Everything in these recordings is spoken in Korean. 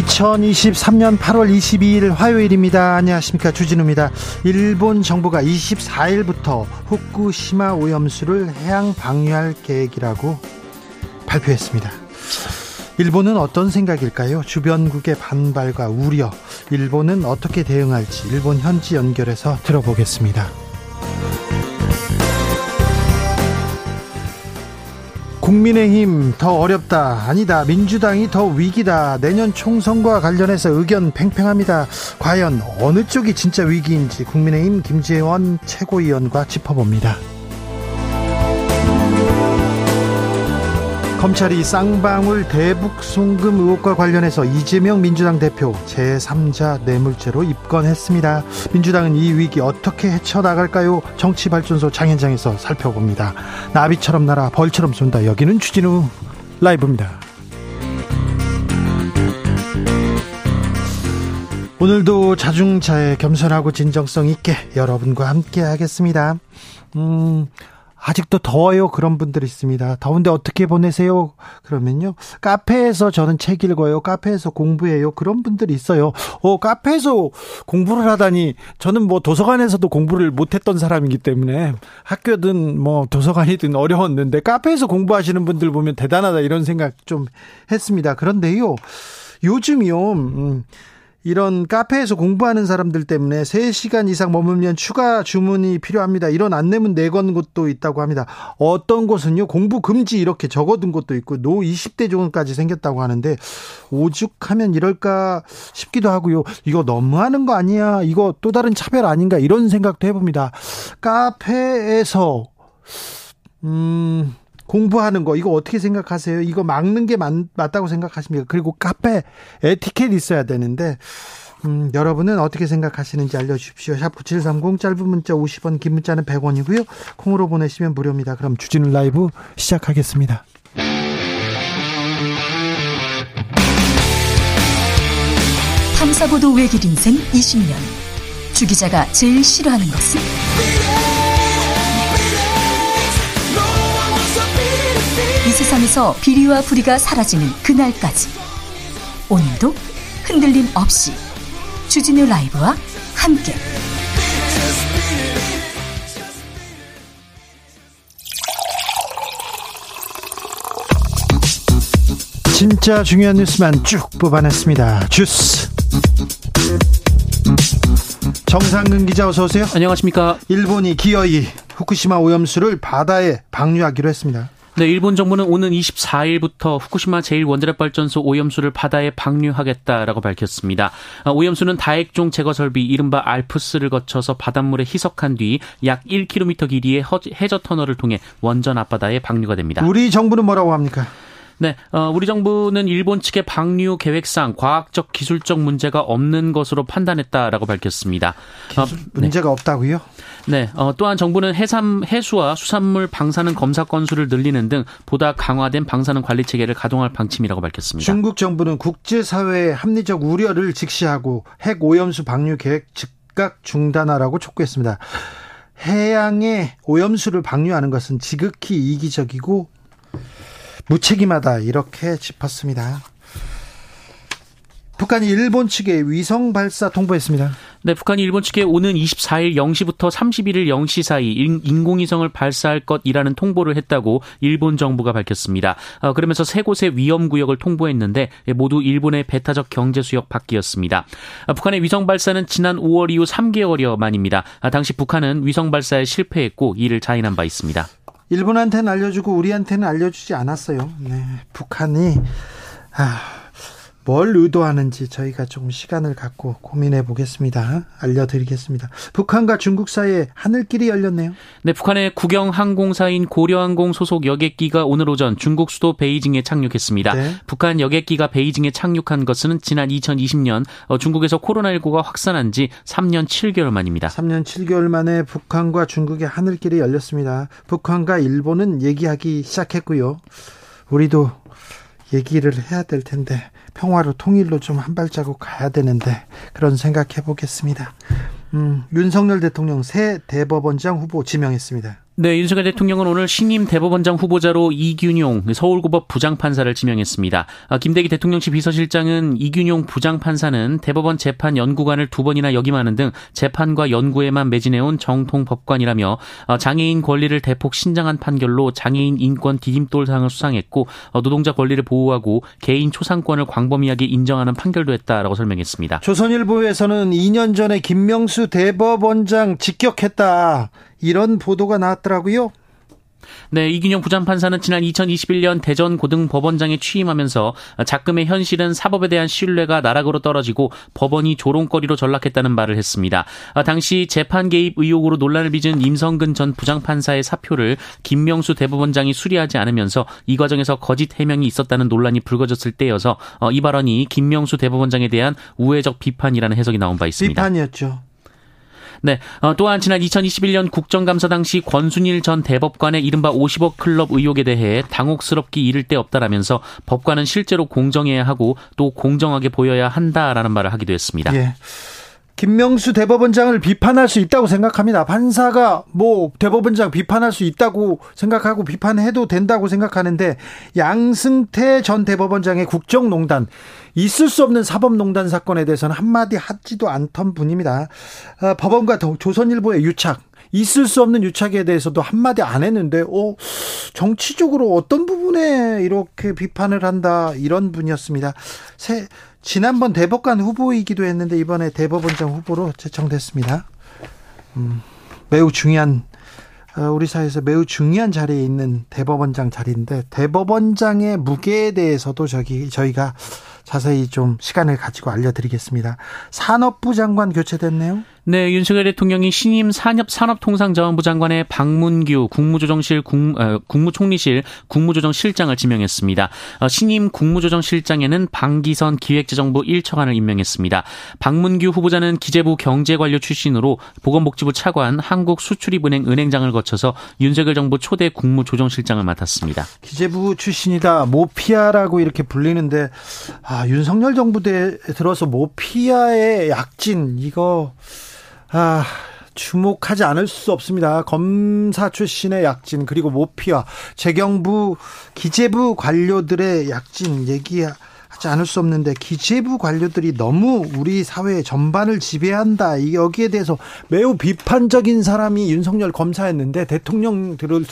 2023년 8월 22일 화요일입니다. 안녕하십니까. 주진우입니다. 일본 정부가 24일부터 후쿠시마 오염수를 해양 방류할 계획이라고 발표했습니다. 일본은 어떤 생각일까요? 주변국의 반발과 우려, 일본은 어떻게 대응할지 일본 현지 연결해서 들어보겠습니다. 국민의힘 더 어렵다. 아니다. 민주당이 더 위기다. 내년 총선과 관련해서 의견 팽팽합니다. 과연 어느 쪽이 진짜 위기인지 국민의힘 김재원 최고위원과 짚어봅니다. 검찰이 쌍방울 대북 송금 의혹과 관련해서 이재명 민주당 대표 제3자 뇌물죄로 입건했습니다. 민주당은 이 위기 어떻게 헤쳐나갈까요? 정치발전소 장현장에서 살펴봅니다. 나비처럼 날아 벌처럼 쏜다. 여기는 추진우 라이브입니다. 오늘도 자중차에 겸손하고 진정성 있게 여러분과 함께 하겠습니다. 음, 아직도 더워요. 그런 분들 있습니다. 더운데 어떻게 보내세요? 그러면요. 카페에서 저는 책 읽어요. 카페에서 공부해요. 그런 분들이 있어요. 어, 카페에서 공부를 하다니 저는 뭐 도서관에서도 공부를 못했던 사람이기 때문에 학교든 뭐 도서관이든 어려웠는데 카페에서 공부하시는 분들 보면 대단하다 이런 생각 좀 했습니다. 그런데요. 요즘이요. 음, 이런 카페에서 공부하는 사람들 때문에 3시간 이상 머물면 추가 주문이 필요합니다. 이런 안내문 내건 곳도 있다고 합니다. 어떤 곳은요, 공부 금지 이렇게 적어둔 곳도 있고, 노 20대 조건까지 생겼다고 하는데, 오죽하면 이럴까 싶기도 하고요. 이거 너무하는 거 아니야? 이거 또 다른 차별 아닌가? 이런 생각도 해봅니다. 카페에서, 음, 공부하는 거 이거 어떻게 생각하세요? 이거 막는 게 맞, 맞다고 생각하십니까? 그리고 카페 에티켓 있어야 되는데 음, 여러분은 어떻게 생각하시는지 알려주십시오. 샵 9730 짧은 문자 50원 긴 문자는 100원이고요. 콩으로 보내시면 무료입니다. 그럼 주진우 라이브 시작하겠습니다. 탐사보도 외길 인생 20년 주 기자가 제일 싫어하는 것은? 세상에서 비리와 부리가 사라지는 그날까지 오늘도 흔들림 없이 주진우 라이브와 함께 진짜 중요한 뉴스만 쭉 뽑아냈습니다. 주스. 정상근 기자 어서 오세요. 안녕하십니까. 일본이 기어이 후쿠시마 오염수를 바다에 방류하기로 했습니다. 네, 일본 정부는 오는 24일부터 후쿠시마 제1원자력발전소 오염수를 바다에 방류하겠다라고 밝혔습니다. 아, 오염수는 다액종 제거 설비 이른바 알프스를 거쳐서 바닷물에 희석한 뒤 약 1km 길이의 해저 터널을 통해 원전 앞바다에 방류가 됩니다. 우리 정부는 뭐라고 합니까? 네, 어, 우리 정부는 일본 측의 방류 계획상 과학적 기술적 문제가 없는 것으로 판단했다라고 밝혔습니다. 어, 문제가 네. 없다고요? 네, 어, 또한 정부는 해삼 해수와 수산물 방사능 검사 건수를 늘리는 등 보다 강화된 방사능 관리 체계를 가동할 방침이라고 밝혔습니다. 중국 정부는 국제사회의 합리적 우려를 직시하고 핵 오염수 방류 계획 즉각 중단하라고 촉구했습니다. 해양에 오염수를 방류하는 것은 지극히 이기적이고 무책임하다 이렇게 짚었습니다. 북한이 일본 측에 위성 발사 통보했습니다. 네, 북한이 일본 측에 오는 24일 0시부터 31일 0시 사이 인공위성을 발사할 것이라는 통보를 했다고 일본 정부가 밝혔습니다. 어, 그러면서 세 곳의 위험 구역을 통보했는데 모두 일본의 배타적 경제 수역 밖이었습니다. 어, 북한의 위성 발사는 지난 5월 이후 3개월여 만입니다. 아, 당시 북한은 위성 발사에 실패했고 이를 자인한 바 있습니다. 일본한테는 알려주고 우리한테는 알려주지 않았어요. 네, 북한이 아, 뭘 의도하는지 저희가 좀 시간을 갖고 고민해 보겠습니다. 알려드리겠습니다. 북한과 중국 사이에 하늘길이 열렸네요. 네, 북한의 국영 항공사인 고려항공 소속 여객기가 오늘 오전 중국 수도 베이징에 착륙했습니다. 네. 북한 여객기가 베이징에 착륙한 것은 지난 2020년 어, 중국에서 코로나19가 확산한 지 3년 7개월 만입니다. 3년 7개월 만에 북한과 중국의 하늘길이 열렸습니다. 북한과 일본은 얘기하기 시작했고요. 우리도 얘기를 해야 될 텐데 평화로 통일로 좀 한 발자국 가야 되는데 그런 생각해 보겠습니다. 음, 윤석열 대통령 새 대법원장 후보 지명했습니다. 네, 윤석열 대통령은 오늘 신임 대법원장 후보자로 이균용 서울고법 부장판사를 지명했습니다. 아, 김대기 대통령실 비서실장은 이균용 부장판사는 대법원 재판 연구관을 두 번이나 역임하는 등 재판과 연구에만 매진해온 정통 법관이라며 아, 장애인 권리를 대폭 신장한 판결로 장애인 인권 디딤돌상을 수상했고 어, 노동자 권리를 보호하고 개인 초상권을 광범위하게 인정하는 판결도 했다라고 설명했습니다. 조선일보에서는 2년 전에 김명수 대법원장 직격했다. 이런 보도가 나왔더라고요. 네, 이균영 부장판사는 지난 2021년 대전 고등법원장에 취임하면서 작금의 현실은 사법에 대한 신뢰가 나락으로 떨어지고 법원이 조롱거리로 전락했다는 말을 했습니다. 당시 재판 개입 의혹으로 논란을 빚은 임성근 전 부장판사의 사표를 김명수 대법원장이 수리하지 않으면서 이 과정에서 거짓 해명이 있었다는 논란이 불거졌을 때여서 이 발언이 김명수 대법원장에 대한 우회적 비판이라는 해석이 나온 바 있습니다. 비판이었죠. 네. 어, 또한 지난 2021년 국정감사 당시 권순일 전 대법관의 이른바 50억 클럽 의혹에 대해 당혹스럽기 이를 데 없다라면서 법관은 실제로 공정해야 하고 또 공정하게 보여야 한다라는 말을 하기도 했습니다. 예. 김명수 대법원장을 비판할 수 있다고 생각합니다. 판사가 뭐 대법원장 비판할 수 있다고 생각하고 비판해도 된다고 생각하는데 양승태 전 대법원장의 국정농단 있을 수 없는 사법농단 사건에 대해서는 한마디 하지도 않던 분입니다. 어, 법원과 조선일보의 유착 있을 수 없는 유착에 대해서도 한마디 안 했는데, 어, 정치적으로 어떤 부분에 이렇게 비판을 한다, 이런 분이었습니다. 새, 지난번 대법관 후보이기도 했는데, 이번에 대법원장 후보로 제청됐습니다. 음, 매우 중요한, 어, 우리 사회에서 매우 중요한 자리에 있는 대법원장 자리인데, 대법원장의 무게에 대해서도 저기, 저희가 자세히 좀 시간을 가지고 알려드리겠습니다. 산업부 장관 교체됐네요. 네, 윤석열 대통령이 신임 산업 산업통상자원부 장관의 박문규 국무조정실 국, 어, 국무총리실 국무조정실장을 지명했습니다. 어, 신임 국무조정실장에는 방기선 기획재정부 1처관을 임명했습니다. 박문규 후보자는 기재부 경제관료 출신으로 보건복지부 차관 한국수출입은행 은행장을 거쳐서 윤석열 정부 초대 국무조정실장을 맡았습니다. 기재부 출신이다 모피아라고 이렇게 불리는데 아, 윤석열 정부 때 들어서 모피아의 약진 이거 아, 주목하지 않을 수 없습니다. 검사 출신의 약진 그리고 모피와 재경부 기재부 관료들의 약진 얘기 하지 않을 수 없는데 기재부 관료들이 너무 우리 사회 전반을 지배한다. 여기에 대해서 매우 비판적인 사람이 윤석열 검사였는데 대통령 들을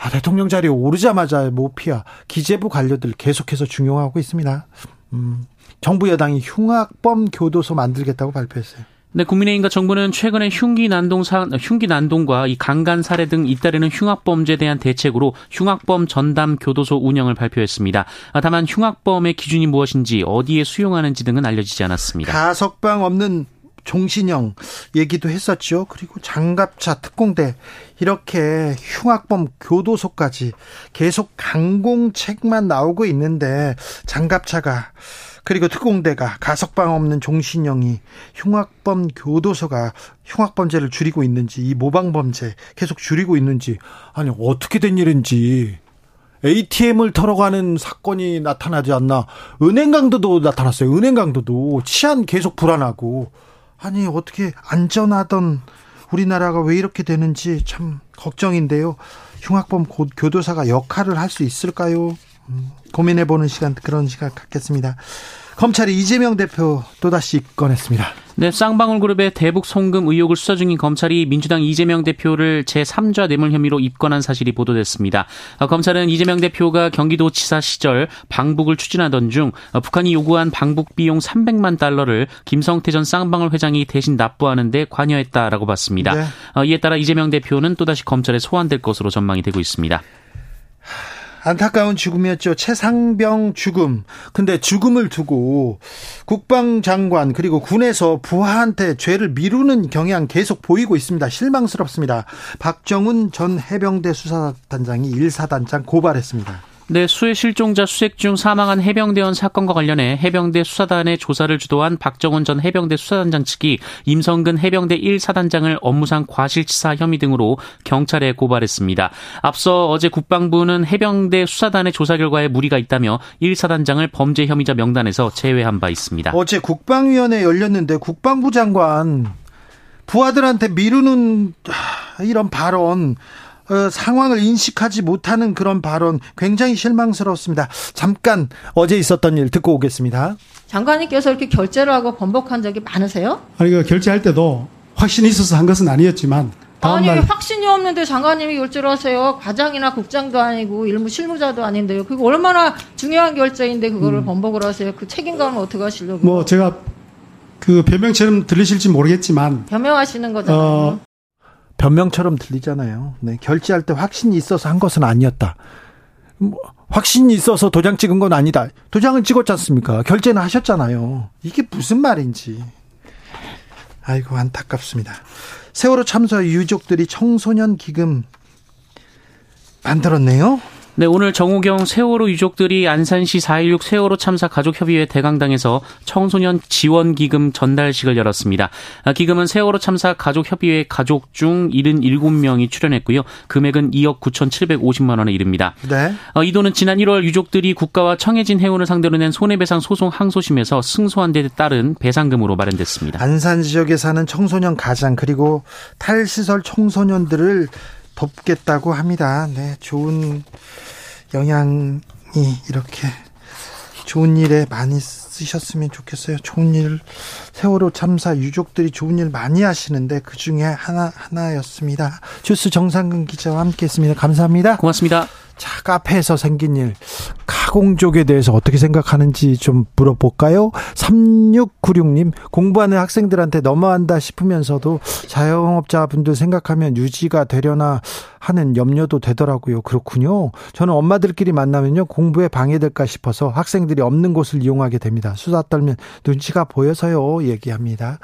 아, 대통령 자리에 오르자마자 모피아 기재부 관료들 계속해서 중용하고 있습니다. 음, 정부 여당이 흉악범 교도소 만들겠다고 발표했어요. 네, 국민의힘과 정부는 최근에 흉기 난동 사, 흉기 난동과 이 강간 살해 등 잇따르는 흉악범죄에 대한 대책으로 흉악범 전담 교도소 운영을 발표했습니다. 아, 다만 흉악범의 기준이 무엇인지 어디에 수용하는지 등은 알려지지 않았습니다. 가석방 없는 종신형 얘기도 했었죠. 그리고 장갑차 특공대 이렇게 흉악범 교도소까지 계속 강공책만 나오고 있는데 장갑차가 그리고 특공대가 가석방 없는 종신형이 흉악범 교도소가 흉악범죄를 줄이고 있는지 이 모방범죄 계속 줄이고 있는지 아니 어떻게 된 일인지. ATM을 털어가는 사건이 나타나지 않나. 은행 강도도 나타났어요. 은행 강도도. 치안 계속 불안하고 아니 어떻게 안전하던 우리나라가 왜 이렇게 되는지 참 걱정인데요 흉악범 교도사가 역할을 할 수 있을까요? 고민해보는 시간 그런 시간 갖겠습니다. 검찰이 이재명 대표 또다시 입건했습니다. 네, 쌍방울 그룹의 대북 송금 의혹을 수사 중인 검찰이 민주당 이재명 대표를 제3자 뇌물 혐의로 입건한 사실이 보도됐습니다. 어, 검찰은 이재명 대표가 경기도지사 시절 방북을 추진하던 중 어, 북한이 요구한 방북 비용 300만 달러를 김성태 전 쌍방울 회장이 대신 납부하는 데 관여했다라고 봤습니다. 네. 어, 이에 따라 이재명 대표는 또다시 검찰에 소환될 것으로 전망이 되고 있습니다. 안타까운 죽음이었죠. 최상병 죽음. 근데 죽음을 두고 국방장관 그리고 군에서 부하한테 죄를 미루는 경향 계속 보이고 있습니다. 실망스럽습니다. 박정훈 전 해병대 수사단장이 일사단장 고발했습니다. 네, 수해 실종자 수색 중 사망한 해병대원 사건과 관련해 해병대 수사단의 조사를 주도한 박정훈 전 해병대 수사단장 측이 임성근 해병대 1사단장을 업무상 과실치사 혐의 등으로 경찰에 고발했습니다. 앞서 어제 국방부는 해병대 수사단의 조사 결과에 무리가 있다며 1사단장을 범죄 혐의자 명단에서 제외한 바 있습니다. 어제 국방위원회 열렸는데 국방부 장관 부하들한테 미루는 이런 발언 어, 상황을 인식하지 못하는 그런 발언 굉장히 실망스럽습니다. 잠깐 어제 있었던 일 듣고 오겠습니다. 장관님께서 이렇게 결제를 하고 번복한 적이 많으세요? 아니 그 결제할 때도 확신이 있어서 한 것은 아니었지만 아니 확신이 없는데 장관님이 결제를 하세요. 과장이나 국장도 아니고 일무 실무자도 아닌데요. 그거 얼마나 중요한 결제인데 그거를 음. 번복을 하세요. 그 책임감을 어떻게 하시려고? 뭐 제가 그 변명처럼 들리실지 모르겠지만 변명하시는 거잖아요. 어, 변명처럼 들리잖아요. 네, 결제할 때 확신이 있어서 한 것은 아니었다. 뭐, 확신이 있어서 도장 찍은 건 아니다. 도장은 찍었지 않습니까? 결제는 하셨잖아요. 이게 무슨 말인지. 아이고, 안타깝습니다. 세월호 참사 유족들이 청소년 기금 만들었네요. 네, 오늘 정우경 세월호 유족들이 안산시 4.16 세월호 참사 가족협의회 대강당에서 청소년 지원기금 전달식을 열었습니다. 아, 기금은 세월호 참사 가족협의회 가족 중 77명이 출연했고요. 금액은 2억 9,750만 원에 이릅니다. 네. 어, 이 돈은 지난 1월 유족들이 국가와 청해진 해운을 상대로 낸 손해배상 소송 항소심에서 승소한 데 따른 배상금으로 마련됐습니다. 안산 지역에 사는 청소년 가장 그리고 탈시설 청소년들을 돕겠다고 합니다. 네, 좋은 영향이 이렇게 좋은 일에 많이 쓰셨으면 좋겠어요. 좋은 일, 세월호 참사 유족들이 좋은 일 많이 하시는데 그 중에 하나, 하나였습니다. 주스 정상근 기자와 함께 했습니다. 감사합니다. 고맙습니다. 자, 카페에서 생긴 일, 가공족에 대해서 어떻게 생각하는지 좀 물어볼까요? 3696님, 공부하는 학생들한테 너무한다 싶으면서도 자영업자분들 생각하면 유지가 되려나 하는 염려도 되더라고요. 그렇군요. 저는 엄마들끼리 만나면요, 공부에 방해될까 싶어서 학생들이 없는 곳을 이용하게 됩니다. 수다 떨면 눈치가 보여서요, 얘기합니다.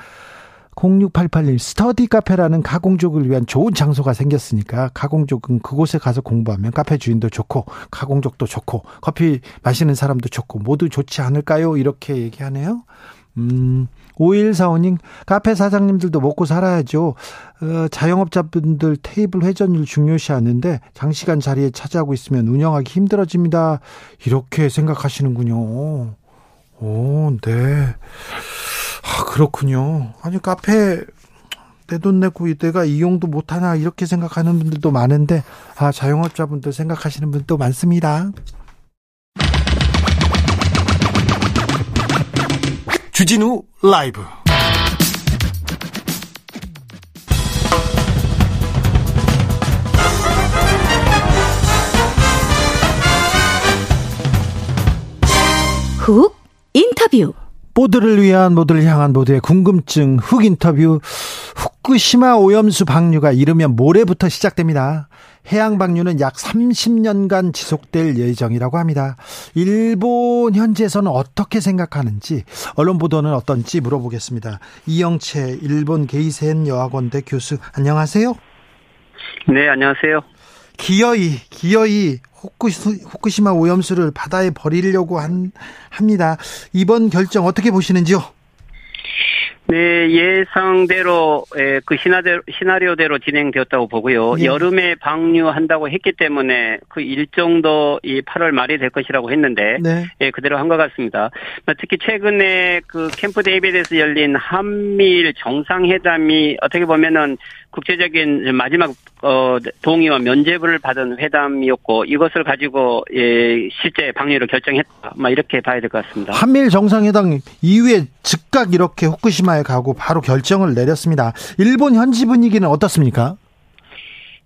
0688님, 스터디 카페라는 가공족을 위한 좋은 장소가 생겼으니까 가공족은 그곳에 가서 공부하면 카페 주인도 좋고 가공족도 좋고 커피 마시는 사람도 좋고 모두 좋지 않을까요? 이렇게 얘기하네요. 음, 5145님, 카페 사장님들도 먹고 살아야죠. 어, 자영업자분들 테이블 회전율 중요시 하는데 장시간 자리에 차지하고 있으면 운영하기 힘들어집니다. 이렇게 생각하시는군요. 오, 네. 아, 그렇군요. 아니, 카페 내 돈 내고 내가 이용도 못하나 이렇게 생각하는 분들도 많은데, 아, 자영업자분들 생각하시는 분도 많습니다. 주진우 라이브 훅 인터뷰 모두를 위한 모두를 향한 모두의 궁금증 훅 인터뷰 후쿠시마 오염수 방류가 이르면 모레부터 시작됩니다. 해양 방류는 약 30년간 지속될 예정이라고 합니다. 일본 현지에서는 어떻게 생각하는지 언론 보도는 어떤지 물어보겠습니다. 이영채 일본 게이센 여학원대 교수 안녕하세요. 네, 안녕하세요. 기어이 기어이 후쿠시, 후쿠시 마 오염수를 바다에 버리려고 한, 합니다. 이번 결정 어떻게 보시는지요? 네, 예상대로 그 시나대로, 시나리오대로 진행되었다고 보고요. 예. 여름에 방류한다고 했기 때문에 그 일정도 이 8월 말이 될 것이라고 했는데 네. 예, 그대로 한 것 같습니다. 특히 최근에 그 캠프 데이비드에서 열린 한미일 정상회담이 어떻게 보면은 국제적인 마지막 어, 동의와 면제부를 받은 회담이었고 이것을 가지고 예, 실제 방류를 결정했다. 막 이렇게 봐야 될 것 같습니다. 한미일 정상회담 이후에 즉각 이렇게 후쿠시마에 가고 바로 결정을 내렸습니다. 일본 현지 분위기는 어떻습니까?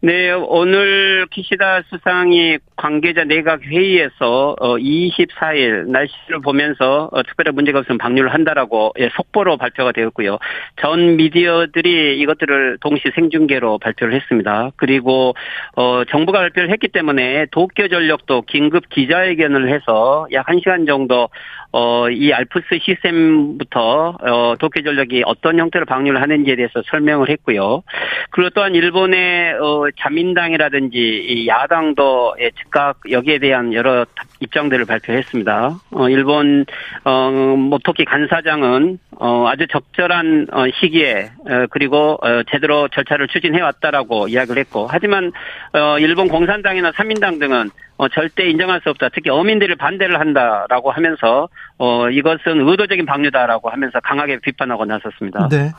네, 오늘 키시다 수상이 관계자 내각 회의에서 어 24일 날씨를 보면서 어 특별한 문제가 없으면 방류를 한다라고 예, 속보로 발표가 되었고요. 전 미디어들이 이것들을 동시 생중계로 발표를 했습니다. 그리고 어 정부가 발표를 했기 때문에 도쿄 전력도 긴급 기자회견을 해서 약 1시간 정도 어, 이 알프스 시스템부터, 어, 도쿄전력이 어떤 형태로 방류를 하는지에 대해서 설명을 했고요. 그리고 또한 일본의, 어, 자민당이라든지 이 야당도 예, 즉각 여기에 대한 여러 입장들을 발표했습니다. 어, 일본, 어, 모토키 간사장은, 어, 아주 적절한 어, 시기에, 어, 그리고, 어, 제대로 절차를 추진해 왔다라고 이야기를 했고, 하지만, 어, 일본 공산당이나 삼민당 등은 어, 절대 인정할 수 없다. 특히 어민들을 반대를 한다라고 하면서 어, 이것은 의도적인 방류다라고 하면서 강하게 비판하고 나섰습니다. 네.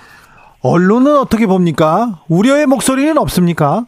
언론은 어떻게 봅니까? 우려의 목소리는 없습니까?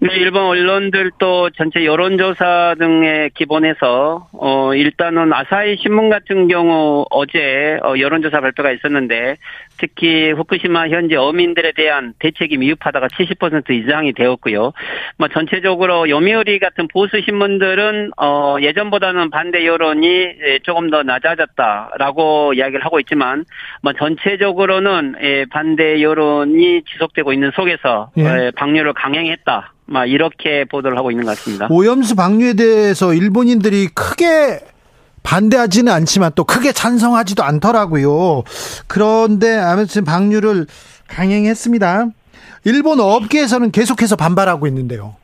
네, 일본 언론들도 전체 여론조사 등에 기본해서 어 일단은 아사히 신문 같은 경우 어제 어, 여론조사 발표가 있었는데 특히 후쿠시마 현지 어민들에 대한 대책이 미흡하다가 70% 이상이 되었고요. 뭐 전체적으로 요미우리 같은 보수 신문들은 어 예전보다는 반대 여론이 예, 조금 더 낮아졌다라고 이야기를 하고 있지만 뭐 전체적으로는 예, 반대 여론이 지속되고 있는 속에서 예. 예, 방류를 강행했다. 막 이렇게 보도를 하고 있는 것 같습니다. 오염수 방류에 대해서 일본인들이 크게 반대하지는 않지만 또 크게 찬성하지도 않더라고요. 그런데 아무튼 방류를 강행했습니다. 일본 업계에서는 계속해서 반발하고 있는데요.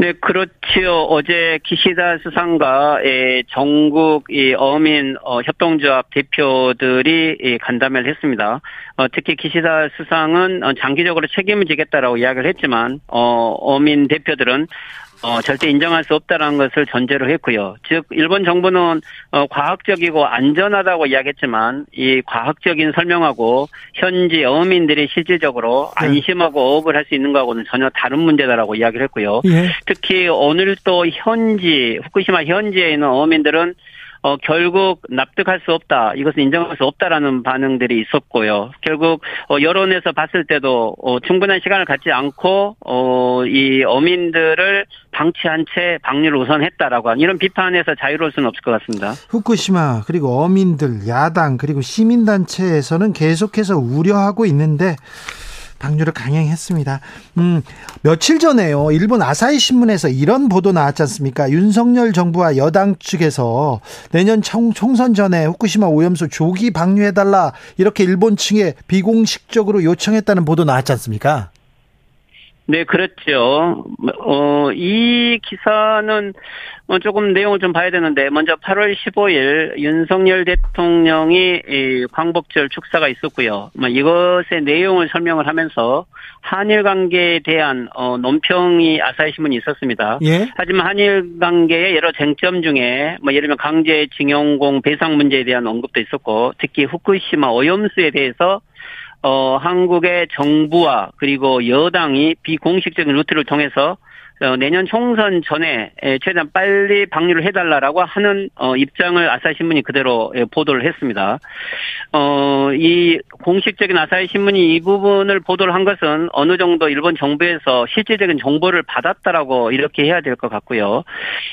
네, 그렇지요. 어제 기시다 수상과 예, 전국 이 어민 어, 협동조합 대표들이 예, 간담회를 했습니다. 어, 특히 기시다 수상은 어, 장기적으로 책임을 지겠다라고 이야기를 했지만 어, 어민 대표들은 어, 절대 인정할 수 없다라는 것을 전제로 했고요. 즉, 일본 정부는, 어, 과학적이고 안전하다고 이야기했지만, 이 과학적인 설명하고, 현지 어민들이 실질적으로 네. 안심하고 어업을 할 수 있는 거하고는 전혀 다른 문제다라고 이야기를 했고요. 예. 특히 오늘 또 현지, 후쿠시마 현지에 있는 어민들은 어, 결국 납득할 수 없다. 이것은 인정할 수 없다라는 반응들이 있었고요. 결국, 어, 여론에서 봤을 때도, 어, 충분한 시간을 갖지 않고, 어, 이 어민들을 방치한 채 방류를 우선했다라고 하는 이런 비판에서 자유로울 수는 없을 것 같습니다. 후쿠시마 그리고 어민들 야당 그리고 시민단체에서는 계속해서 우려하고 있는데 방류를 강행했습니다. 음, 며칠 전에요. 일본 아사히 신문에서 이런 보도 나왔지 않습니까? 윤석열 정부와 여당 측에서 내년 총, 총선 전에 후쿠시마 오염수 조기 방류해달라 이렇게 일본 측에 비공식적으로 요청했다는 보도 나왔지 않습니까? 네, 그렇죠. 어, 이 기사는 어, 조금 내용을 좀 봐야 되는데, 먼저 8월 15일 윤석열 대통령이 이 광복절 축사가 있었고요. 뭐 이것의 내용을 설명을 하면서 한일 관계에 대한 어, 논평이 아사히 신문이 있었습니다. 예. 하지만 한일 관계의 여러 쟁점 중에 뭐 예를 들면 강제징용공 배상 문제에 대한 언급도 있었고, 특히 후쿠시마 오염수에 대해서 어, 한국의 정부와 그리고 여당이 비공식적인 루트를 통해서 어, 내년 총선 전에 에, 최대한 빨리 방류를 해달라라고 하는 어, 입장을 아사히 신문이 그대로 예, 보도를 했습니다. 어, 이 공식적인 아사히 신문이 이 부분을 보도를 한 것은 어느 정도 일본 정부에서 실질적인 정보를 받았다라고 이렇게 해야 될 것 같고요.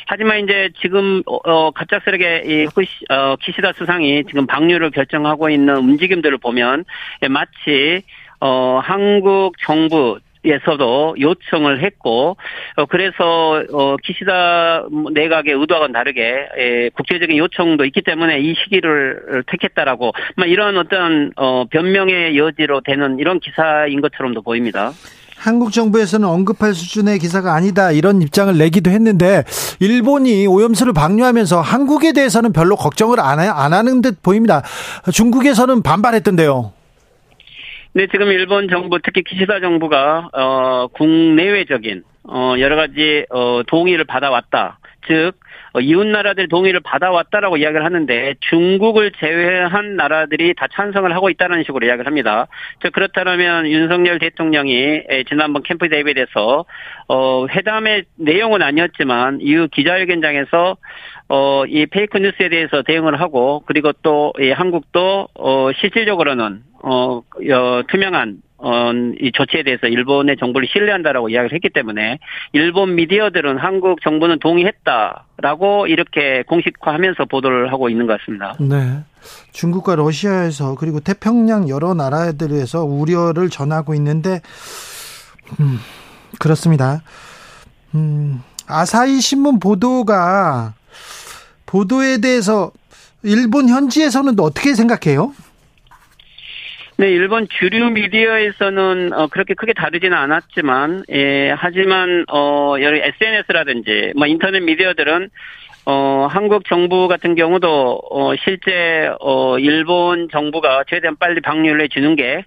하지만 이제 지금 어, 어, 갑작스럽게 이 어, 키시다 수상이 지금 방류를 결정하고 있는 움직임들을 보면 예, 마치 어, 한국 정부 에서도 요청을 했고 어, 그래서 어, 기시다 내각의 의도와는 다르게 에, 국제적인 요청도 있기 때문에 이 시기를 택했다라고 막 이런 어떤 어, 변명의 여지로 되는 이런 기사인 것처럼도 보입니다. 한국 정부에서는 언급할 수준의 기사가 아니다 이런 입장을 내기도 했는데 일본이 오염수를 방류하면서 한국에 대해서는 별로 걱정을 안 하는 듯 보입니다. 중국에서는 반발했던데요. 네, 지금 일본 정부 특히 기시다 정부가 어 국내외적인 어 여러 가지 어 동의를 받아왔다. 즉 어, 이웃 나라들 동의를 받아왔다라고 이야기를 하는데 중국을 제외한 나라들이 다 찬성을 하고 있다는 식으로 이야기를 합니다. 즉 그렇다면 윤석열 대통령이 에, 지난번 캠프 데이비드에서 어 회담의 내용은 아니었지만 이후 기자회견장에서 어, 이 페이크 뉴스에 대해서 대응을 하고, 그리고 또, 이 한국도, 어, 실질적으로는, 어, 어, 투명한, 어, 이 조치에 대해서 일본의 정부를 신뢰한다라고 이야기를 했기 때문에 일본 미디어들은 한국 정부는 동의했다라고 이렇게 공식화하면서 보도를 하고 있는 것 같습니다. 네. 중국과 러시아에서 그리고 태평양 여러 나라들에서 우려를 전하고 있는데 음, 그렇습니다. 음, 아사히 신문 보도가 보도에 대해서 일본 현지에서는 어떻게 생각해요? 네, 일본 주류 미디어에서는 어, 그렇게 크게 다르지는 않았지만, 예, 하지만 어, 여러 SNS라든지 뭐 인터넷 미디어들은 어, 한국 정부 같은 경우도 어, 실제 어, 일본 정부가 최대한 빨리 방류를 해주는 게 예,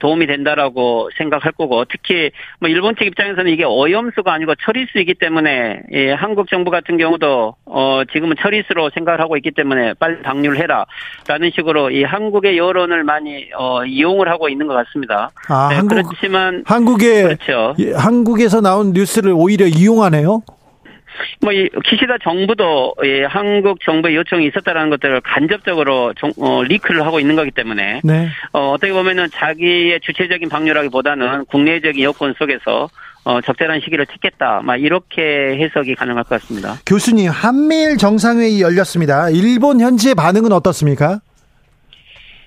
도움이 된다라고 생각할 거고 특히 뭐 일본 측 입장에서는 이게 오염수가 아니고 처리수이기 때문에 예, 한국 정부 같은 경우도 어 지금은 처리수로 생각을 하고 있기 때문에 빨리 방류를 해라라는 식으로 이 한국의 여론을 많이 어 이용을 하고 있는 것 같습니다. 아, 네, 한국 그렇지만 한국에 그렇죠. 예, 한국에서 나온 뉴스를 오히려 이용하네요. 뭐, 이, 기시다 정부도, 예, 한국 정부의 요청이 있었다라는 것들을 간접적으로 정, 어, 리크를 하고 있는 거기 때문에, 네. 어, 어떻게 보면은 자기의 주체적인 방류라기보다는 국내적인 여건 속에서, 어, 적절한 시기를 택했다. 막 이렇게 해석이 가능할 것 같습니다. 교수님, 한미일 정상회의 열렸습니다. 일본 현지의 반응은 어떻습니까?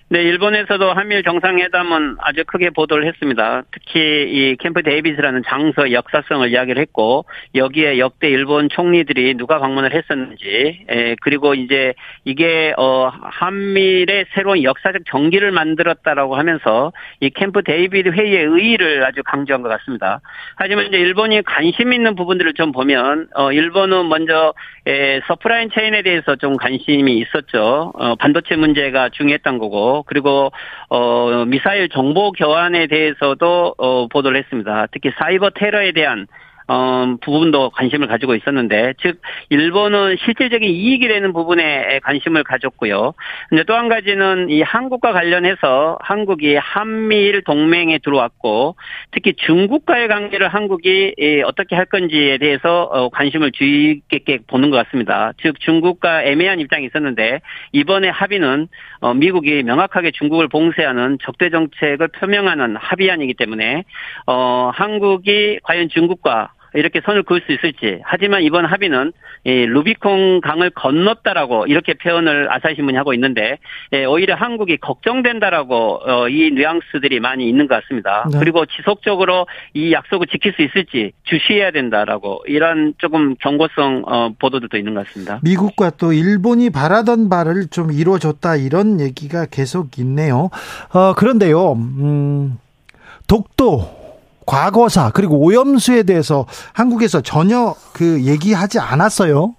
네, 일본에서도 한미일 정상회담은 아주 크게 보도를 했습니다. 특히 이 캠프 데이비스라는 장소의 역사성을 이야기를 했고 여기에 역대 일본 총리들이 누가 방문을 했었는지, 에, 그리고 이제 이게 어 한미일의 새로운 역사적 정기를 만들었다라고 하면서 이 캠프 데이비드 회의의 의의를 아주 강조한 것 같습니다. 하지만 이제 일본이 관심 있는 부분들을 좀 보면 어 일본은 먼저 에, supply chain에 대해서 좀 관심이 있었죠. 어, 반도체 문제가 중요했던 거고 그리고 어, 미사일 정보 교환에 대해서도 어, 보도를 했습니다. 특히 사이버 테러에 대한 어, 부분도 관심을 가지고 있었는데, 즉, 일본은 실질적인 이익이 되는 부분에 관심을 가졌고요. 근데 또 한 가지는 이 한국과 관련해서 한국이 한미일 동맹에 들어왔고, 특히 중국과의 관계를 한국이 어떻게 할 건지에 대해서 어, 관심을 주의 깊게 보는 것 같습니다. 즉, 중국과 애매한 입장이 있었는데, 이번에 합의는 어, 미국이 명확하게 중국을 봉쇄하는 적대 정책을 표명하는 합의안이기 때문에, 어, 한국이 과연 중국과 이렇게 선을 그을 수 있을지. 하지만 이번 합의는 이 루비콘 강을 건넜다라고 이렇게 표현을 아사히 신문이 하고 있는데 예, 오히려 한국이 걱정된다라고 어, 이 뉘앙스들이 많이 있는 것 같습니다. 네. 그리고 지속적으로 이 약속을 지킬 수 있을지 주시해야 된다라고 이런 조금 경고성 어, 보도들도 있는 것 같습니다. 미국과 또 일본이 바라던 바를 좀 이루어줬다 이런 얘기가 계속 있네요. 어, 그런데요, 음, 독도, 과거사, 그리고 오염수에 대해서 한국에서 전혀 그 얘기하지 않았어요.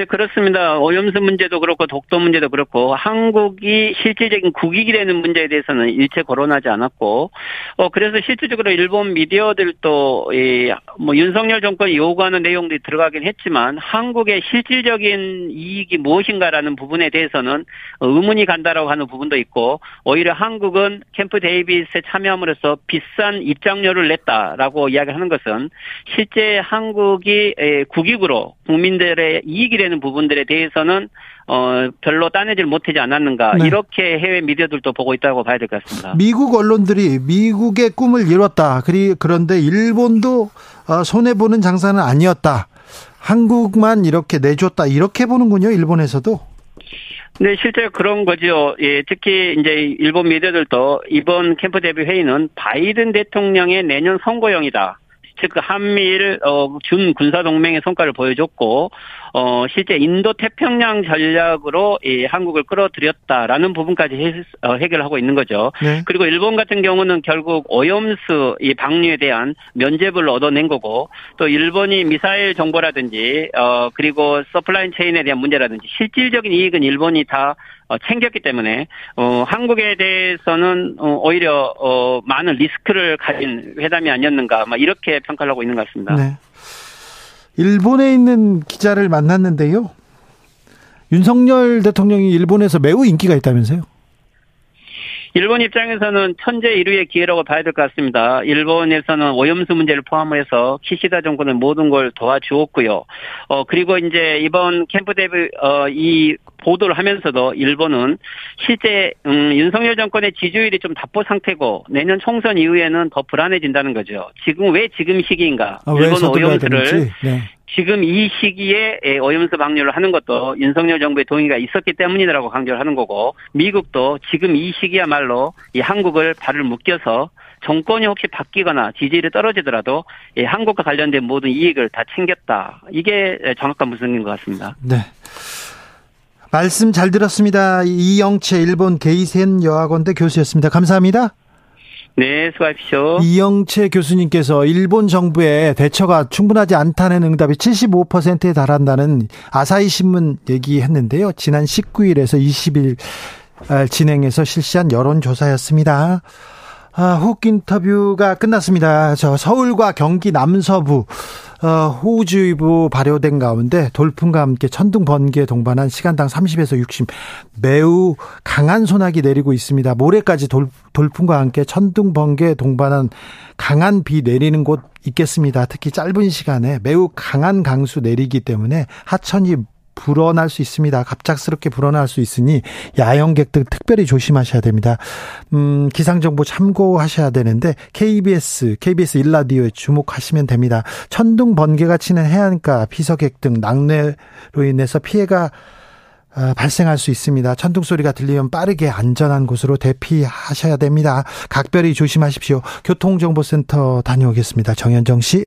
네, 그렇습니다. 오염수 문제도 그렇고 독도 문제도 그렇고 한국이 실질적인 국익이 되는 문제에 대해서는 일체 거론하지 않았고 어 그래서 실질적으로 일본 미디어들도 이뭐 윤석열 정권이 요구하는 내용들이 들어가긴 했지만 한국의 실질적인 이익이 무엇인가라는 부분에 대해서는 의문이 간다라고 하는 부분도 있고 오히려 한국은 캠프 데이비스에 참여함으로써 비싼 입장료를 냈다라고 이야기하는 것은 실제 한국이 국익으로 국민들의 이익이 되는 부분들에 대해서는 어 별로 따내질 못하지 않았는가 네. 이렇게 해외 미디어들도 보고 있다고 봐야 될 것 같습니다. 미국 언론들이 미국의 꿈을 이뤘다. 그리 그런데 일본도 어, 손해 보는 장사는 아니었다. 한국만 이렇게 내줬다. 이렇게 보는군요. 일본에서도. 네, 실제 그런 거죠. 예, 특히 이제 일본 미디어들도 이번 캠프 대비 회의는 바이든 대통령의 내년 선거용이다. 즉 한미일 어, 준 군사 동맹의 성과를 보여줬고 어, 실제 인도 태평양 전략으로 이 한국을 끌어들였다라는 부분까지 해, 어, 해결하고 있는 거죠. 네. 그리고 일본 같은 경우는 결국 오염수 이 방류에 대한 면제부를 얻어낸 거고 또 일본이 미사일 정보라든지 어 그리고 서플라인 체인에 대한 문제라든지 실질적인 이익은 일본이 다 어, 챙겼기 때문에 어 한국에 대해서는 어, 오히려 어 많은 리스크를 가진 회담이 아니었는가 막 이렇게 평가를 하고 있는 것 같습니다. 네. 일본에 있는 기자를 만났는데요. 윤석열 대통령이 일본에서 매우 인기가 있다면서요? 일본 입장에서는 천재 일위의 기회라고 봐야 될 것 같습니다. 일본에서는 오염수 문제를 포함해서 키시다 정권은 모든 걸 도와주었고요. 어 그리고 이제 이번 캠프 데뷔 어이 보도를 하면서도 일본은 실제 음, 윤석열 정권의 지지율이 좀 답보 상태고 내년 총선 이후에는 더 불안해진다는 거죠. 지금 왜 지금 시기인가? 아, 일본 오염수를 네. 지금 이 시기에 오염수 방류를 하는 것도 윤석열 정부의 동의가 있었기 때문이라고 강조를 하는 거고 미국도 지금 이 시기야말로 이 한국을 발을 묶여서 정권이 혹시 바뀌거나 지지율이 떨어지더라도 이 한국과 관련된 모든 이익을 다 챙겼다. 이게 정확한 분석인 것 같습니다. 네. 말씀 잘 들었습니다. 이영채 일본 게이센 여학원대 교수였습니다. 감사합니다. 네, 수고하십시오. 이영채 교수님께서 일본 정부의 대처가 충분하지 않다는 응답이 75%에 달한다는 아사히 신문 얘기했는데요. 지난 19일에서 20일 진행해서 실시한 여론조사였습니다. 아, 훅 인터뷰가 끝났습니다. 저 서울과 경기 남서부 어, 호우주의보 발효된 가운데 돌풍과 함께 천둥 번개 동반한 시간당 30에서 60 매우 강한 소나기 내리고 있습니다. 모레까지 돌, 돌풍과 함께 천둥 번개 동반한 강한 비 내리는 곳 있겠습니다. 특히 짧은 시간에 매우 강한 강수 내리기 때문에 하천이 불어날 수 있습니다. 갑작스럽게 불어날 수 있으니 야영객들 특별히 조심하셔야 됩니다. 음, 기상정보 참고하셔야 되는데 KBS, KBS 일라디오에 주목하시면 됩니다. 천둥 번개가 치는 해안가, 피서객 등 낙뢰로 인해서 피해가 아, 발생할 수 있습니다. 천둥 소리가 들리면 빠르게 안전한 곳으로 대피하셔야 됩니다. 각별히 조심하십시오. 교통정보센터 다녀오겠습니다. 정현정 씨.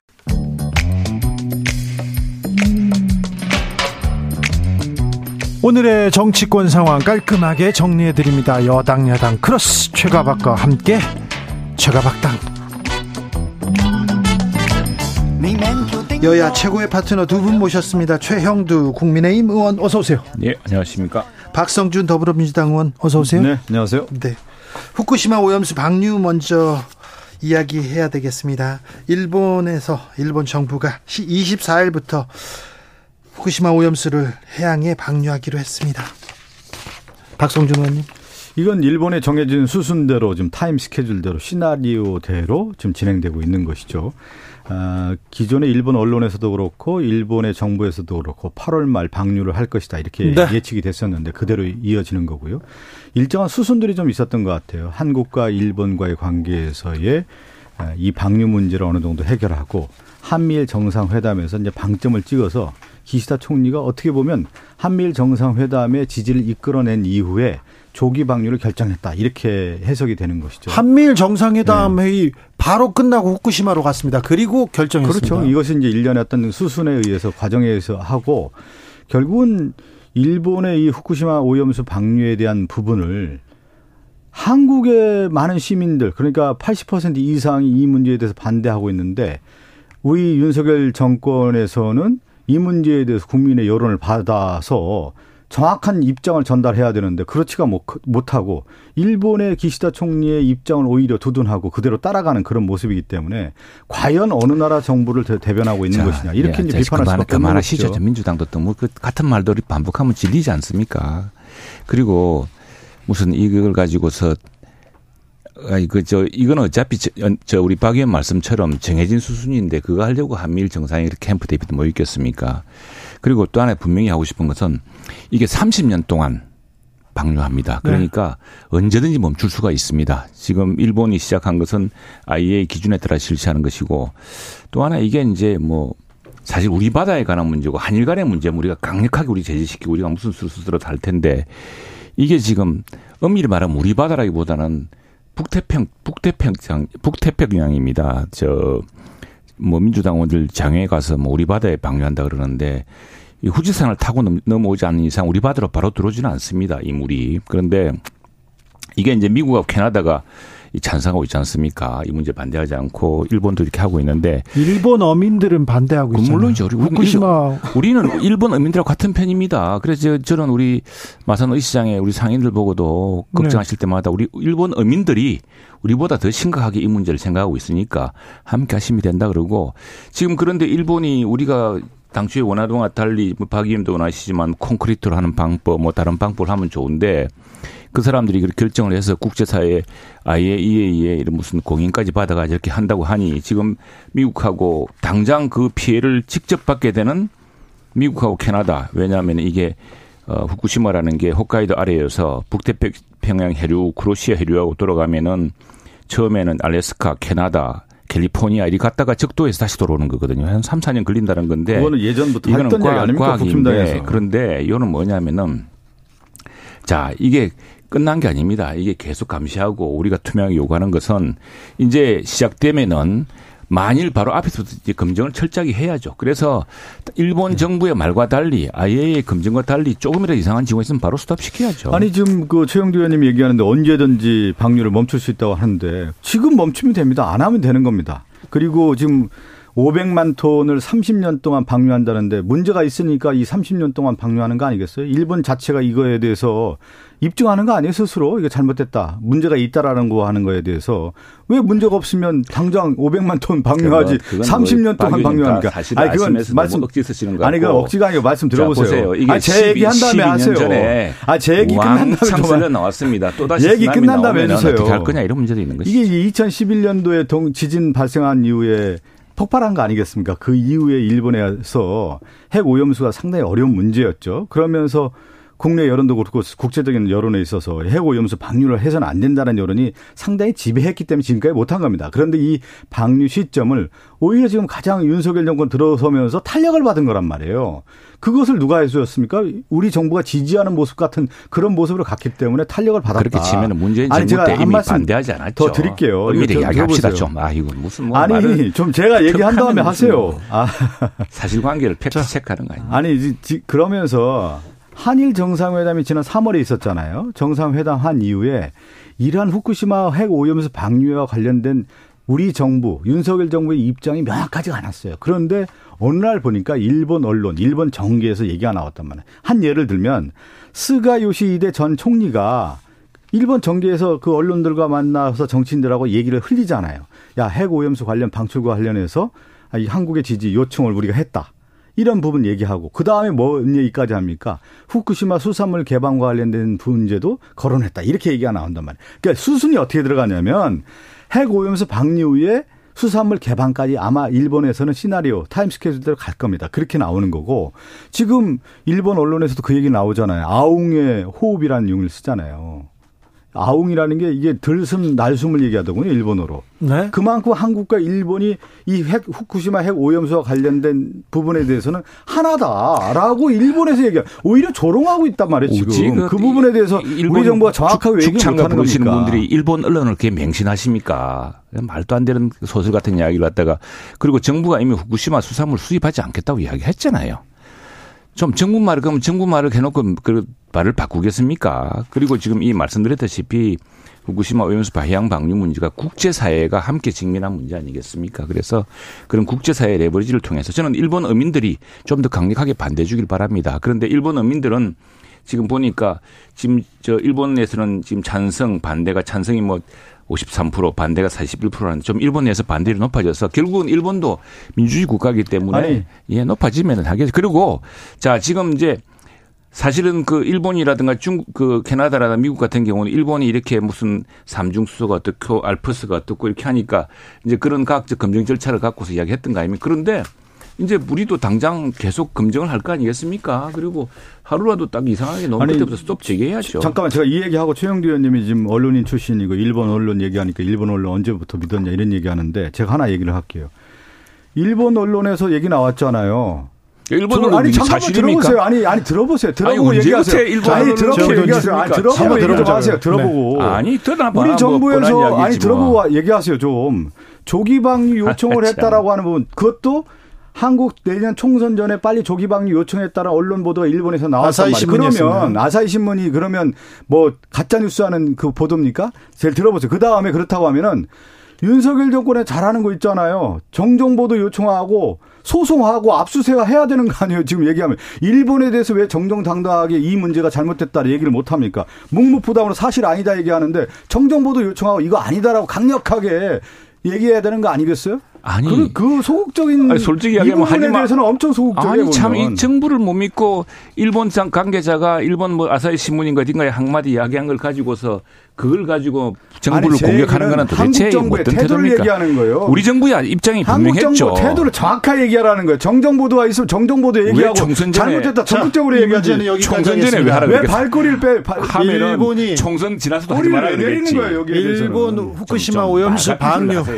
오늘의 정치권 상황 깔끔하게 정리해 드립니다. 여당 야당 크로스 최가박과 함께 최가박당 여야 최고의 파트너 두 분 모셨습니다. 최형두 국민의힘 의원 어서 오세요. 예, 안녕하십니까? 박성준 더불어민주당 의원 어서 오세요. 네, 안녕하세요. 네. 후쿠시마 오염수 방류 먼저 이야기해야 되겠습니다. 일본에서 일본 정부가 24일부터 후쿠시마 오염수를 해양에 방류하기로 했습니다. 박성준 의원님. 이건 일본의 정해진 수순대로 지금 타임 스케줄대로 시나리오대로 지금 진행되고 있는 것이죠. 아, 기존의 일본 언론에서도 그렇고 일본의 정부에서도 그렇고 8월 말 방류를 할 것이다 이렇게 네. 예측이 됐었는데 그대로 이어지는 거고요. 일정한 수순들이 좀 있었던 것 같아요. 한국과 일본과의 관계에서의 아, 이 방류 문제를 어느 정도 해결하고 한미일 정상회담에서 이제 방점을 찍어서 기시다 총리가 어떻게 보면 한미일 정상회담의 지지를 이끌어낸 이후에 조기 방류를 결정했다 이렇게 해석이 되는 것이죠. 한미일 정상회담 네. 회의 바로 끝나고 후쿠시마로 갔습니다. 그리고 결정했습니다. 그렇죠. 이것이 이제 일련의 어떤 수순에 의해서 과정에 의해서 하고 결국은 일본의 이 후쿠시마 오염수 방류에 대한 부분을 한국의 많은 시민들 그러니까 80% 이상이 이 문제에 대해서 반대하고 있는데 우리 윤석열 정권에서는 이 문제에 대해서 국민의 여론을 받아서 정확한 입장을 전달해야 되는데 그렇지가 못하고 일본의 기시다 총리의 입장을 오히려 두둔하고 그대로 따라가는 그런 모습이기 때문에 과연 어느 나라 정부를 대변하고 있는 자, 것이냐 이렇게 예, 이제 비판할 수밖에 없는 그만하시죠. 것이죠. 민주당도 또뭐 그 같은 말들이 반복하면 질리지 않습니까? 그리고 무슨 이걸 가지고서 그저 이건 어차피 저, 저 우리 박 의원 말씀처럼 정해진 수순인데 그거 하려고 한미일 정상이 이렇게 캠프 데이비드 뭐 있겠습니까? 그리고 또 하나 분명히 하고 싶은 것은 이게 30년 동안 방류합니다. 네. 그러니까 네. 언제든지 멈출 수가 있습니다. 지금 일본이 시작한 것은 IAEA 기준에 따라 실시하는 것이고 또 하나 이게 이제 뭐 사실 우리 바다에 관한 문제고 한일 간의 문제 우리가 강력하게 우리 제재시키고 우리가 무슨 수술을 할 텐데 이게 지금 엄밀히 말하면 우리 바다라기보다는 북태평 북태평양 북태평양입니다. 저 뭐 민주당원들 장외에 가서 뭐 우리 바다에 방류한다 그러는데 이 후지산을 타고 넘 어오지 않는 이상 우리 바다로 바로 들어오지는 않습니다. 이 물이. 그런데 이게 이제 미국하고 캐나다가 찬성하고 있지 않습니까? 이 문제 반대하지 않고 일본도 이렇게 하고 있는데 일본 어민들은 반대하고 있잖아요. 물론이죠. 후쿠시마 우리 는 일본 어민들하고 같은 편입니다. 그래서 저는 우리 마산 의 시장에 우리 상인들 보고도 걱정하실 네. 때마다 우리 일본 어민들이 우리보다 더 심각하게 이 문제를 생각하고 있으니까 함께 하시면 된다 그러고 지금 그런데 일본이 우리가 당초에 원하동과 달리 뭐 박 의원도 원하시지만 콘크리트로 하는 방법 뭐 다른 방법을 하면 좋은데 그 사람들이 그렇게 결정을 해서 국제사회 IAEA의 이런 무슨 공인까지 받아가지고 이렇게 한다고 하니 지금 미국하고 당장 그 피해를 직접 받게 되는 미국하고 캐나다 왜냐하면 이게 어, 후쿠시마라는 게 홋카이도 아래여서 북태평양 해류, 크로시아 해류하고 돌아가면은 처음에는 알래스카, 캐나다, 캘리포니아 이리 갔다가 적도에서 다시 돌아오는 거거든요. 한 3, 4년 걸린다는 건데. 그거는 예전부터 이거는 했던 과학, 얘기 아닙니까? 과학인데. 그런데 이거는 뭐냐면은 자, 이게 끝난 게 아닙니다. 이게 계속 감시하고 우리가 투명하게 요구하는 것은 이제 시작되면은 만일 바로 앞에서 이제 검증을 철저하게 해야죠. 그래서 일본 정부의 말과 달리 IAEA 검증과 달리 조금이라도 이상한 징후 있으면 바로 스톱시켜야죠. 아니 지금 그 최영두 의원님 얘기하는데 언제든지 방류를 멈출 수 있다고 하는데 지금 멈추면 됩니다. 안 하면 되는 겁니다. 그리고 지금 500만 톤을 30년 동안 방류한다는데 문제가 있으니까 이 30년 동안 방류하는 거 아니겠어요? 일본 자체가 이거에 대해서 입증하는 거 아니에요 스스로 이게 잘못됐다 문제가 있다라는 거 하는 거에 대해서 왜 문제가 없으면 당장 500만 톤 방류하지 그건 30년 동안 방류하니까 사실 아니 그건 말씀 억지 쓰시는 거 아니 그건 억지가 아니고 말씀 자, 들어보세요. 보세요. 이게 아니 제 얘기 한 다음에 12, 하세요. 12년 전에 아제 얘기 끝난 다음에 나왔습니다. 또 다시 얘기 끝난 다음에 해주세요. 어떻게 할 거냐 이런 문제도 있는 것이죠. 이게 2011년도에 동, 지진 발생한 이후에 폭발한 거 아니겠습니까? 그 이후에 일본에서 핵 오염수가 상당히 어려운 문제였죠. 그러면서 국내 여론도 그렇고 국제적인 여론에 있어서 핵 오염수 방류를 해서는 안 된다는 여론이 상당히 지배했기 때문에 지금까지 못한 겁니다. 그런데 이 방류 시점을 오히려 지금 가장 윤석열 정권 들어서면서 탄력을 받은 거란 말이에요. 그것을 누가 해주었습니까? 우리 정부가 지지하는 모습 같은 그런 모습으로 갔기 때문에 탄력을 받았다. 그렇게 치면 문재인 아니, 정부 제가 때한 이미 말씀 반대하지 않았죠. 더 드릴게요. 좀 이야기합시다. 좀. 아 이거 무슨 뭐 아니 좀 제가 얘기한 다음에 하세요. 뭐. 아, 사실관계를 팩트 체크하는 거 아니에요? 아니 그러면서 한일 정상회담이 지난 3월에 있었잖아요. 정상회담 한 이후에 이러한 후쿠시마 핵 오염수 방류와 관련된 우리 정부 윤석열 정부의 입장이 명확하지가 않았어요. 그런데 어느 날 보니까 일본 언론, 일본 정계에서 얘기가 나왔단 말이에요. 한 예를 들면 스가 요시히데 전 총리가 일본 정계에서 그 언론들과 만나서 정치인들하고 얘기를 흘리잖아요. 야, 핵 오염수 관련 방출과 관련해서 한국의 지지 요청을 우리가 했다. 이런 부분 얘기하고 그 다음에 뭔 얘기까지 합니까? 후쿠시마 수산물 개방과 관련된 문제도 거론했다. 이렇게 얘기가 나온단 말이에요. 그러니까 수순이 어떻게 들어가냐면 핵 오염수 방류 후에 수산물 개방까지 아마 일본에서는 시나리오 타임 스케줄대로 갈 겁니다. 그렇게 나오는 거고 지금 일본 언론에서도 그 얘기 나오잖아요. 아웅의 호흡이라는 용을 쓰잖아요. 아웅이라는 게 이게 들숨 날숨을 얘기하더군요 일본어로. 네. 그만큼 한국과 일본이 이 핵 후쿠시마 핵 오염수와 관련된 부분에 대해서는 하나다라고 일본에서 얘기해. 오히려 조롱하고 있단 말이에요 오지, 지금. 그그 부분에 대해서 일본 우리 정부가 정확하게 왜 얘기 못하는 부르시는 겁니까? 분들이 일본 언론을 그렇게 맹신하십니까? 말도 안 되는 소설 같은 이야기를 갖다가 그리고 정부가 이미 후쿠시마 수산물 수입하지 않겠다고 이야기했잖아요. 좀 정부 말을 그러면 정부 말을 해놓고 그 말을 바꾸겠습니까? 그리고 지금 이 말씀드렸다시피 후쿠시마 오염수 해양 방류 문제가 국제사회가 함께 직면한 문제 아니겠습니까? 그래서 그런 국제사회 레버리지를 통해서 저는 일본 어민들이 좀 더 강력하게 반대해 주길 바랍니다. 그런데 일본 어민들은 지금 보니까 지금 저 일본에서는 지금 찬성 반대가 찬성이 뭐 53% 반대가 41%라는 좀 일본 내에서 반대율이 높아져서 결국은 일본도 민주주의 국가이기 때문에 아니. 예 높아지면은 하겠죠. 그리고 자 지금 이제 사실은 그 일본이라든가 중국 그 캐나다라든가 미국 같은 경우는 일본이 이렇게 무슨 삼중 수소가 어떻고 알프스가 어떻고 이렇게 하니까 이제 그런 과학적 검증 절차를 갖고서 이야기했던 거 아닙니까? 그런데 이제 우리도 당장 계속 검증을 할 거 아니겠습니까? 그리고 하루라도 딱 이상하게 너무 아니, 그때부터 스톱 제기해야죠. 잠깐만 제가 이 얘기하고 최영두 의원님이 지금 언론인 출신이고 일본 언론 얘기하니까 일본 언론 언제부터 믿었냐 이런 얘기하는데 제가 하나 얘기를 할게요. 일본 언론에서 얘기 나왔잖아요. 일본은 저- 아니 잠깐만 사실입니까? 들어보세요. 아니 아니 들어보세요. 들어보고 아니, 얘기하세요. 일본 아니 언론을 들어보고 얘기하세요. 아니? 들어보고 한번 얘기 좀 들어보자고요. 하세요. 들어보고. 아니 들어봐. 우리 뭐 정부에서 아니 이야기지 뭐. 들어보고 얘기하세요 좀 조기 방류 요청을 아, 참. 했다라고 하는 부분 그것도 한국 내년 총선 전에 빨리 조기 방류 요청했다는 언론 보도가 일본에서 나왔단 말이에요. 그러면. 아사히 신문이 그러면 뭐 가짜 뉴스 하는 그 보도입니까? 제일 들어보세요. 그 다음에 그렇다고 하면은 윤석열 정권에 잘하는 거 있잖아요. 정정보도 요청하고 소송하고 압수수색 해야 되는 거 아니에요. 지금 얘기하면 일본에 대해서 왜 정정당당하게 이 문제가 잘못됐다 얘기를 못 합니까? 묵묵부담으로 사실 아니다 얘기하는데 정정보도 요청하고 이거 아니다라고 강력하게 얘기해야 되는 거 아니겠어요? 아니 그, 그 소극적인 아니, 솔직히 이 이야기하면 부분에 하지마- 대해서는 엄청 소극적이에요. 아니 참 이. 정부를 못 믿고 일본 장- 관계자가 일본 뭐 아사히 신문인가 어딘가에 한마디 이야기한 걸 가지고서 그걸 가지고 정부를 아니, 제 공격하는 거는 도대체 한국 정부의 어떤 태도를 태도입니까? 얘기하는 거예요. 우리 정부의 입장이 한국 분명했죠. 정부 태도를 정확하게 얘기하라는 거예요. 정정 보도가 있으면 정정 보도 얘기하고 총선 전에- 잘못했다 적극적으로 이 얘기하지. 문제는 여기까지 총선 전에 왜 하겠습니다. 하라 왜? 발꼬리를 빼? 발, 하면은 일본이 총선 지나서도 하지 말아야 되겠지. 거예요. 일본 좀- 후쿠시마 좀 오염수 방류 네,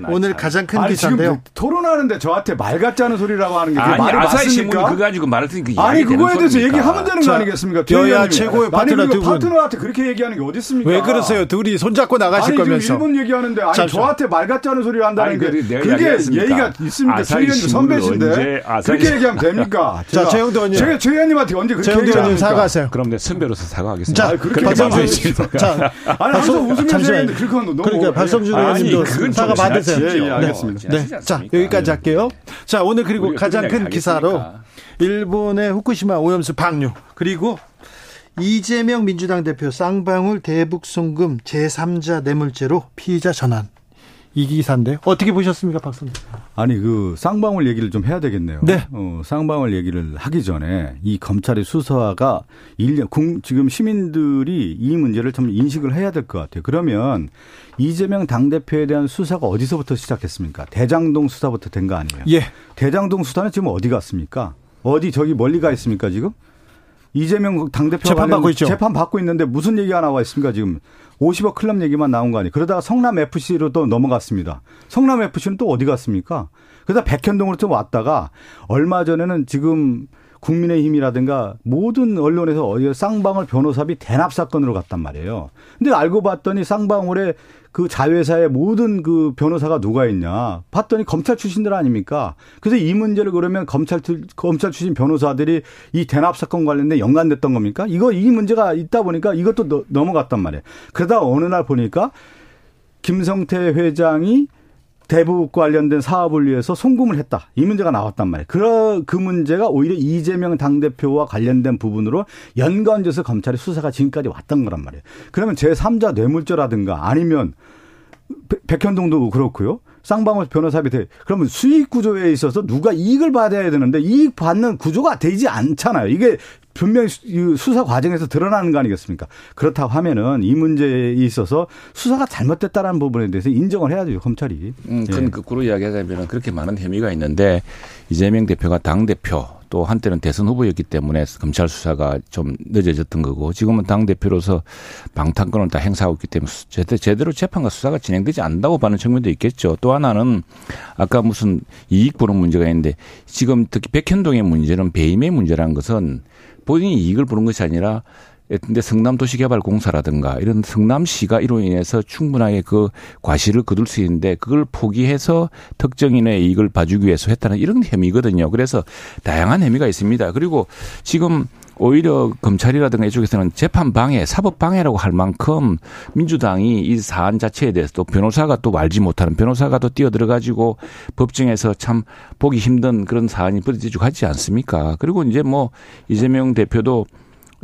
나 오늘 참. 가장 큰 아니 지금 기사인데요. 토론하는데 저한테 말 같지 않은 소리라고 하는 게 그게 아니 말이 아사히 신문 맞습니까? 그거 가지고 말을 듣니 그 아니 그거에 대해서 소리입니까? 얘기하면 되는 거 자, 아니겠습니까? 여야. 최고의 아니 파트너 두 분. 파트너한테 그렇게 얘기하는 게 어디 있습니까? 왜 그러세요? 둘이 손잡고 나가실 아니 거면서. 지금 일본 얘기하는데 아니 잠시만. 저한테 말 같지 않은 소리를 한다는 아니, 게 그게? 예의가 있습니까? 최 아사히 의원님 신문을 선배신데 그렇게 얘기하면 됩니까? 자, 제가- 최영도 의원님. 제가 최 의원님한테 언제 그렇게 얘기합니까? 사과하세요. 그럼 내 선배로서 사과하겠습니다. 자, 아니, 그렇게 말씀하십니까? 자, 아니 항상 웃으면서. 얘기하는데 그렇게 하면 너무 그러니까 박성준 아니, 의원님도 그건 사과 좀 받으세요. 예, 예, 알겠습니다. 네. 지나치지 자? 여기까지 할게요. 자, 오늘 그리고 가장 큰 기사로 하겠습니까? 일본의 후쿠시마 오염수 방류 그리고 이재명 민주당 대표 쌍방울 대북 송금 제3자 뇌물죄로 피의자 전환. 이 기사인데 어떻게 보셨습니까, 박선재? 아니 그 쌍방울 얘기를 좀 해야 되겠네요. 네. 어, 쌍방울 얘기를 하기 전에 이 검찰의 수사가 일년 국- 지금 시민들이 이 문제를 좀 인식을 해야 될 것 같아요. 그러면 이재명 당 대표에 대한 수사가 어디서부터 시작했습니까? 대장동 수사부터 된 거 아니에요? 예. 대장동 수사는 지금 어디 갔습니까? 어디 저기 멀리 가 있습니까 지금? 이재명 당대표 재판 받고 있죠. 재판 받고 있는데 무슨 얘기가 나와 있습니까 지금 50억 클럽 얘기만 나온 거 아니에요. 그러다가 성남 FC로 또 넘어갔습니다. 성남 FC는 또 어디 갔습니까? 그러다 백현동으로 또 왔다가 얼마 전에는 지금 국민의힘이라든가 모든 언론에서 쌍방울 변호사비 대납 사건으로 갔단 말이에요. 근데 알고 봤더니 쌍방울에 그 자회사의 모든 그 변호사가 누가 있냐 봤더니 검찰 출신들 아닙니까? 그래서 이 문제를 그러면 검찰 출- 검찰 출신 변호사들이 이 대납 사건 관련된 연관됐던 겁니까? 이거 이 문제가 있다 보니까 이것도 너- 넘어갔단 말이에요. 그러다 어느 날 보니까 김성태 회장이 대북 관련된 사업을 위해서 송금을 했다. 이 문제가 나왔단 말이에요. 그, 그 문제가 오히려 이재명 당대표와 관련된 부분으로 연관돼서 검찰의 수사가 지금까지 왔던 거란 말이에요. 그러면 제3자 뇌물죄라든가 아니면 백- 백현동도 그렇고요. 쌍방울 변호사비 대 그러면 수익 구조에 있어서 누가 이익을 받아야 되는데 이익 받는 구조가 되지 않잖아요. 이게 분명히 수- 수사 과정에서 드러나는 거 아니겠습니까? 그렇다고 하면은 이 문제에 있어서 수사가 잘못됐다라는 부분에 대해서 인정을 해야죠 검찰이. 음, 예. 그건 거꾸로 이야기하자면 그렇게 많은 혐의가 있는데 이재명 대표가 당 대표 또 한때는 대선 후보였기 때문에 검찰 수사가 좀 늦어졌던 거고 지금은 당 대표로서 방탄권을 다 행사하고 있기 때문에 제대로 재판과 수사가 진행되지 않는다고 보는 측면도 있겠죠. 또 하나는 아까 무슨 이익 보는 문제가 있는데 지금 특히 백현동의 문제는 배임의 문제라는 것은 본인이 이익을 보는 것이 아니라 근데 성남도시개발공사라든가 이런 성남시가 이로 인해서 충분하게 그 과실을 거둘 수 있는데 그걸 포기해서 특정인의 이익을 봐주기 위해서 했다는 이런 혐의거든요. 그래서 다양한 혐의가 있습니다. 그리고 지금 오히려 검찰이라든가 이쪽에서는 재판 방해, 사법 방해라고 할 만큼 민주당이 이 사안 자체에 대해서 또 변호사가 또 알지 못하는 변호사가 또 뛰어들어 가지고 법정에서 참 보기 힘든 그런 사안이 벌어지고 하지 않습니까? 그리고 이제 뭐 이재명 대표도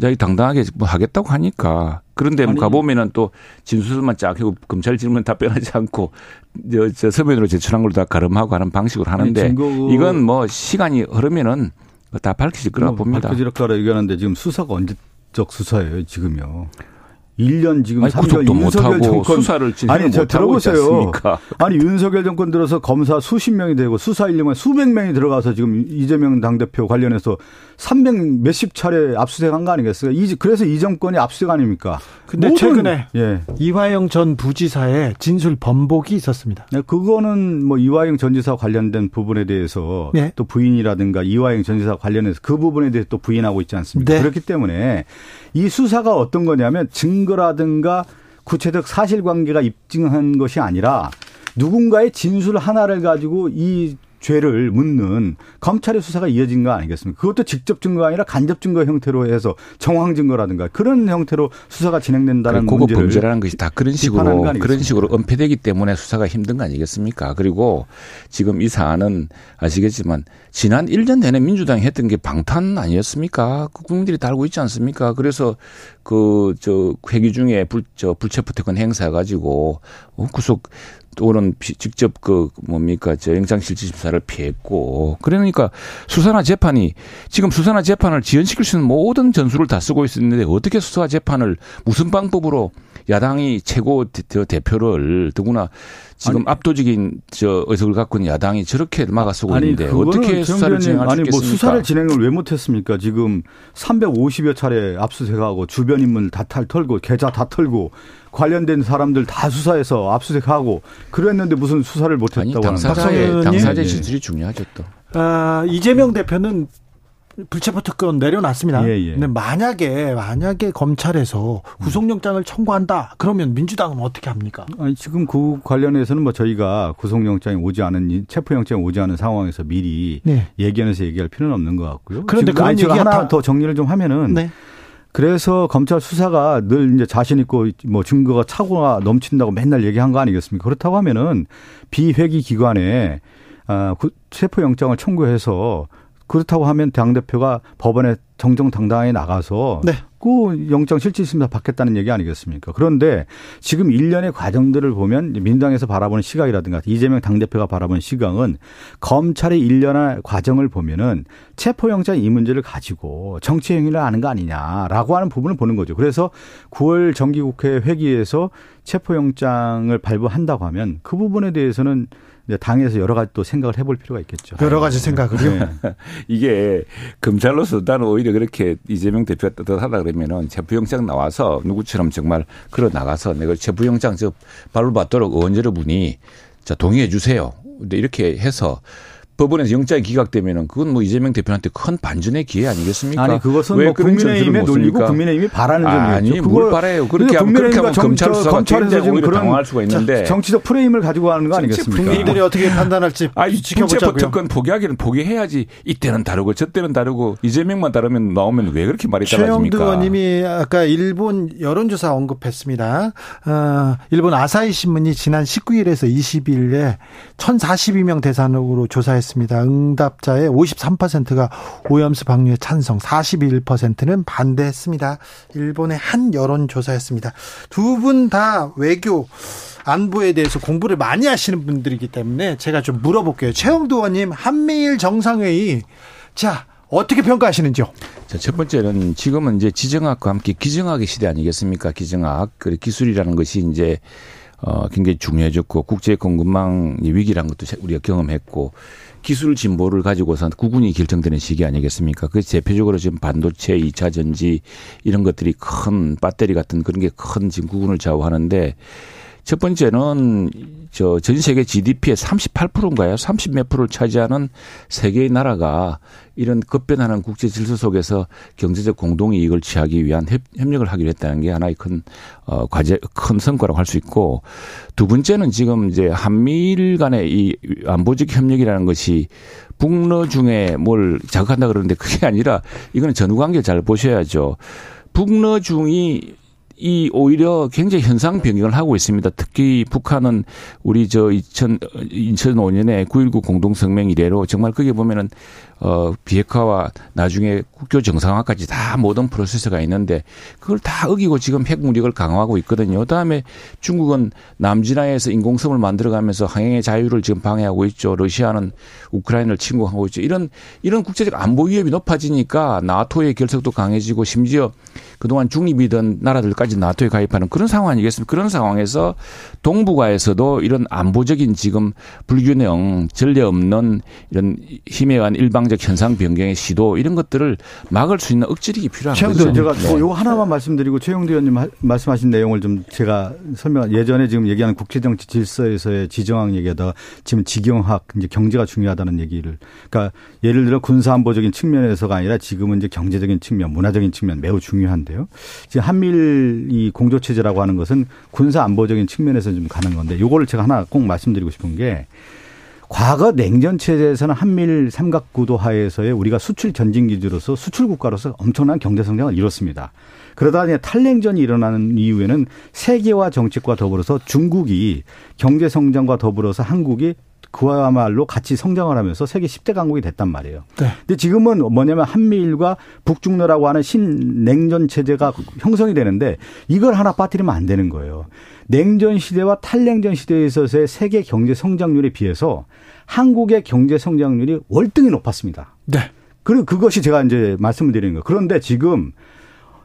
자기 당당하게 뭐 하겠다고 하니까 그런데 뭐 아니. 가보면은 또 진술만 쫙 하고 검찰 질문 답변하지 않고 저, 저 서면으로 제출한 걸 다 가름하고 하는 방식으로 하는데 아니, 이건 뭐 시간이 흐르면은 다 밝혀질 거라고 봅니다. 밝혀질 거라 얘기하는데 지금 수사가 언제적 수사예요 지금요. 1년 지금 아니, 3개월 구속도 윤석열 못하고 정권 수사를 아니 저 들어보세요. 아니 윤석열 정권 들어서 검사 수십 명이 되고 수사 인력만 수백 명이 들어가서 지금 이재명 당대표 관련해서 300 몇십 차례 압수수색한 거 아니겠어요? 이- 그래서 이 정권이 압수수색 아닙니까? 근데 모든- 최근에 예. 이화영 전 부지사의 진술 번복이 있었습니다. 네, 그거는 뭐 이화영 전 지사 관련된 부분에 대해서 네. 또 부인이라든가 이화영 전 지사 관련해서 그 부분에 대해서 또 부인하고 있지 않습니까? 네. 그렇기 때문에 이 수사가 어떤 거냐면 증거라든가 구체적 사실관계가 입증한 것이 아니라 누군가의 진술 하나를 가지고 이 죄를 묻는 검찰의 수사가 이어진 거 아니겠습니까? 그것도 직접 증거가 아니라 간접 증거 형태로 해서 정황 증거라든가 그런 형태로 수사가 진행된다는 고급 문제를 범죄라는 것이 다 그런 식으로? 그런 식으로 은폐되기 때문에 수사가 힘든 거 아니겠습니까? 그리고 지금 이 사안은 아시겠지만 지난 1년 내내 민주당이 했던 게 방탄 아니었습니까? 그 국민들이 다 알고 있지 않습니까? 그래서 그 저 회기 중에 불 저 불체포 특권 행사 가지고 어, 구속 또는 직접 그 뭡니까 저 영장실질 심사를 피했고 그러니까 수사나 재판이 지금 수사나 재판을 지연시킬 수 있는 모든 전술을 다 쓰고 있었는데 어떻게 수사 재판을 무슨 방법으로 야당이 최고 대표를 더구나 지금 아니, 압도적인 저 의석을 갖고 있는 야당이 저렇게 막아서고 아니, 있는데 어떻게 수사를 진행할 수 있겠습니까? 뭐 수사를 진행을 왜 못했습니까? 지금 350여 차례 압수수색하고 주변 인물 다 털고 계좌 다 털고 관련된 사람들 다 수사해서 압수수색하고 그랬는데 무슨 수사를 못했다고 하는 당사자의 당사자 진술이 중요하죠 또. 아, 이재명 대표는 불체포 특권 내려놨습니다. 예, 예. 근데 만약에 만약에 검찰에서 구속영장을 청구한다 그러면 민주당은 어떻게 합니까? 아니, 지금 그 관련해서는 뭐 저희가 구속영장이 오지 않은 체포영장이 오지 않은 상황에서 미리 네. 얘기하면서 얘기할 필요는 없는 것 같고요. 그런데 그런 얘기 하나 다... 더 정리를 좀 하면은. 네. 그래서 검찰 수사가 늘 이제 자신 있고 뭐 증거가 차고가 넘친다고 맨날 얘기한 거 아니겠습니까? 그렇다고 하면은 비회기 기관에 아, 체포 영장을 청구해서 그렇다고 하면 당 대표가 법원에 정정당당하게 나가서 네. 그 영장 실질심사 받겠다는 얘기 아니겠습니까? 그런데 지금 일련의 과정들을 보면 민주당에서 바라보는 시각이라든가 이재명 당대표가 바라보는 시각은 검찰의 일련의 과정을 보면은 체포영장 이 문제를 가지고 정치 행위를 하는 거 아니냐라고 하는 부분을 보는 거죠. 그래서 9월 정기국회 회기에서 체포영장을 발부한다고 하면 그 부분에 대해서는 당에서 여러 가지 또 생각을 해볼 필요가 있겠죠. 여러 가지 생각을요. 네. 이게 검찰로서 나는 오히려 그렇게 이재명 대표가 떳떳하다 그러면은 체포영장 나와서 누구처럼 정말 걸어 나가서 내가 체포영장 저 발로 받도록 의원제로 분이 자 동의해 주세요. 근데 이렇게 해서 법원에서 영장이 기각되면은 그건 뭐 이재명 대표한테 큰 반전의 기회 아니겠습니까? 아니 그것은 뭐 국민의힘의 논리고 국민의힘이 바라는 점이죠. 아니 뭘 바래요? 그렇게 하면 그렇게 하면 검찰 수사가 검찰에서 지금 그런 당황할 수가 있는데 정치적 프레임을 가지고 하는 거 아니겠습니까? 국민들이 어떻게 판단할지 아니 지켜보자고요. 특권 포기하기는 포기해야지 이때는 다르고 저때는 다르고 이재명만 다르면 나오면 왜 그렇게 말이 달라집니까? 최영두 의원님이 아까 일본 여론조사 언급했습니다. 어, 일본 아사히 신문이 지난 19일에서 20일에 1,042명 대상으로 조사했습니다. 나습니다 응답자의 53%가 오염수 방류에 찬성, 41%는 반대했습니다. 일본의 한 여론조사였습니다. 두 분 다 외교 안보에 대해서 공부를 많이 하시는 분들이기 때문에 제가 좀 물어볼게요. 최영도 의원님, 한미일 정상회의. 자, 어떻게 평가하시는지요? 자, 첫 번째는 지금은 이제 지정학과 함께 기정학의 시대 아니겠습니까? 기정학. 그리고 기술이라는 것이 이제 어, 굉장히 중요해졌고 국제 공급망 위기라는 것도 우리가 경험했고 기술 진보를 가지고서 구군이 결정되는 시기 아니겠습니까? 그 대표적으로 지금 반도체, 2차 전지 이런 것들이 큰 배터리 같은 그런 게 큰 지금 구군을 좌우하는데 첫 번째는 저 전 세계 GDP의 38%인가요? 30 몇 프로를 차지하는 세계의 나라가 이런 급변하는 국제 질서 속에서 경제적 공동 이익을 취하기 위한 협 력을 하기로 했다는 게 하나의 큰 어, 과제 큰 성과라고 할 수 있고 두 번째는 지금 이제 한미일 간의 이 안보적 협력이라는 것이 북러 중에 뭘 자극한다 그러는데 그게 아니라 이거는 전후 관계 잘 보셔야죠. 북러 중이 이 오히려 굉장히 현상 변경을 하고 있습니다. 특히 북한은 우리 저 2000, 2005년에 9.19 공동성명 이래로 정말 그게 보면은 어, 비핵화와 나중에 국교 정상화까지 다 모든 프로세스가 있는데 그걸 다 어기고 지금 핵무력을 강화하고 있거든요. 그다음에 중국은 남진하에서 인공섬을 만들어가면서 항행의 자유를 지금 방해하고 있죠. 러시아는 우크라이나를 침공하고 있죠. 이런 이런 국제적 안보 위협이 높아지니까 나토의 결석도 강해지고 심지어 그동안 중립이던 나라들까지 나토에 가입하는 그런 상황 아니겠습니까? 그런 상황에서 동북아에서도 이런 안보적인 지금 불균형, 전례 없는 이런 힘에 의한 일방적 현상 변경의 시도 이런 것들을 막을 수 있는 억지력이 필요한 거죠. 제가 네. 뭐 요거 하나만 말씀드리고 최영두 의원님 말씀하신 내용을 좀 제가 설명 예전에 지금 얘기하는 국제정치 질서에서의 지정학 얘기하다가 지금 지경학 이제 경제가 중요하다는 얘기를 그러니까 예를 들어 군사안보적인 측면에서가 아니라 지금은 이제 경제적인 측면, 문화적인 측면 매우 중요한데 요. 지금 한밀 이 공조 체제라고 하는 것은 군사 안보적인 측면에서 좀 가는 건데 요거를 제가 하나 꼭 말씀드리고 싶은 게 과거 냉전 체제에서는 한밀 삼각 구도 하에서의 우리가 수출 전진 기지로서 수출 국가로서 엄청난 경제 성장을 이뤘습니다. 그러다 이제 탈냉전이 일어나는 이후에는 세계화 정책과 더불어서 중국이 경제 성장과 더불어서 한국이 그와말로 같이 성장을 하면서 세계 10대 강국이 됐단 말이에요. 네. 근데 지금은 뭐냐면 한미일과 북중러라고 하는 신냉전 체제가 형성이 되는데 이걸 하나 빠뜨리면 안 되는 거예요. 냉전 시대와 탈냉전 시대에 있어서의 세계 경제 성장률에 비해서 한국의 경제 성장률이 월등히 높았습니다. 네. 그리고 그것이 제가 이제 말씀을 드리는 거예요. 그런데 지금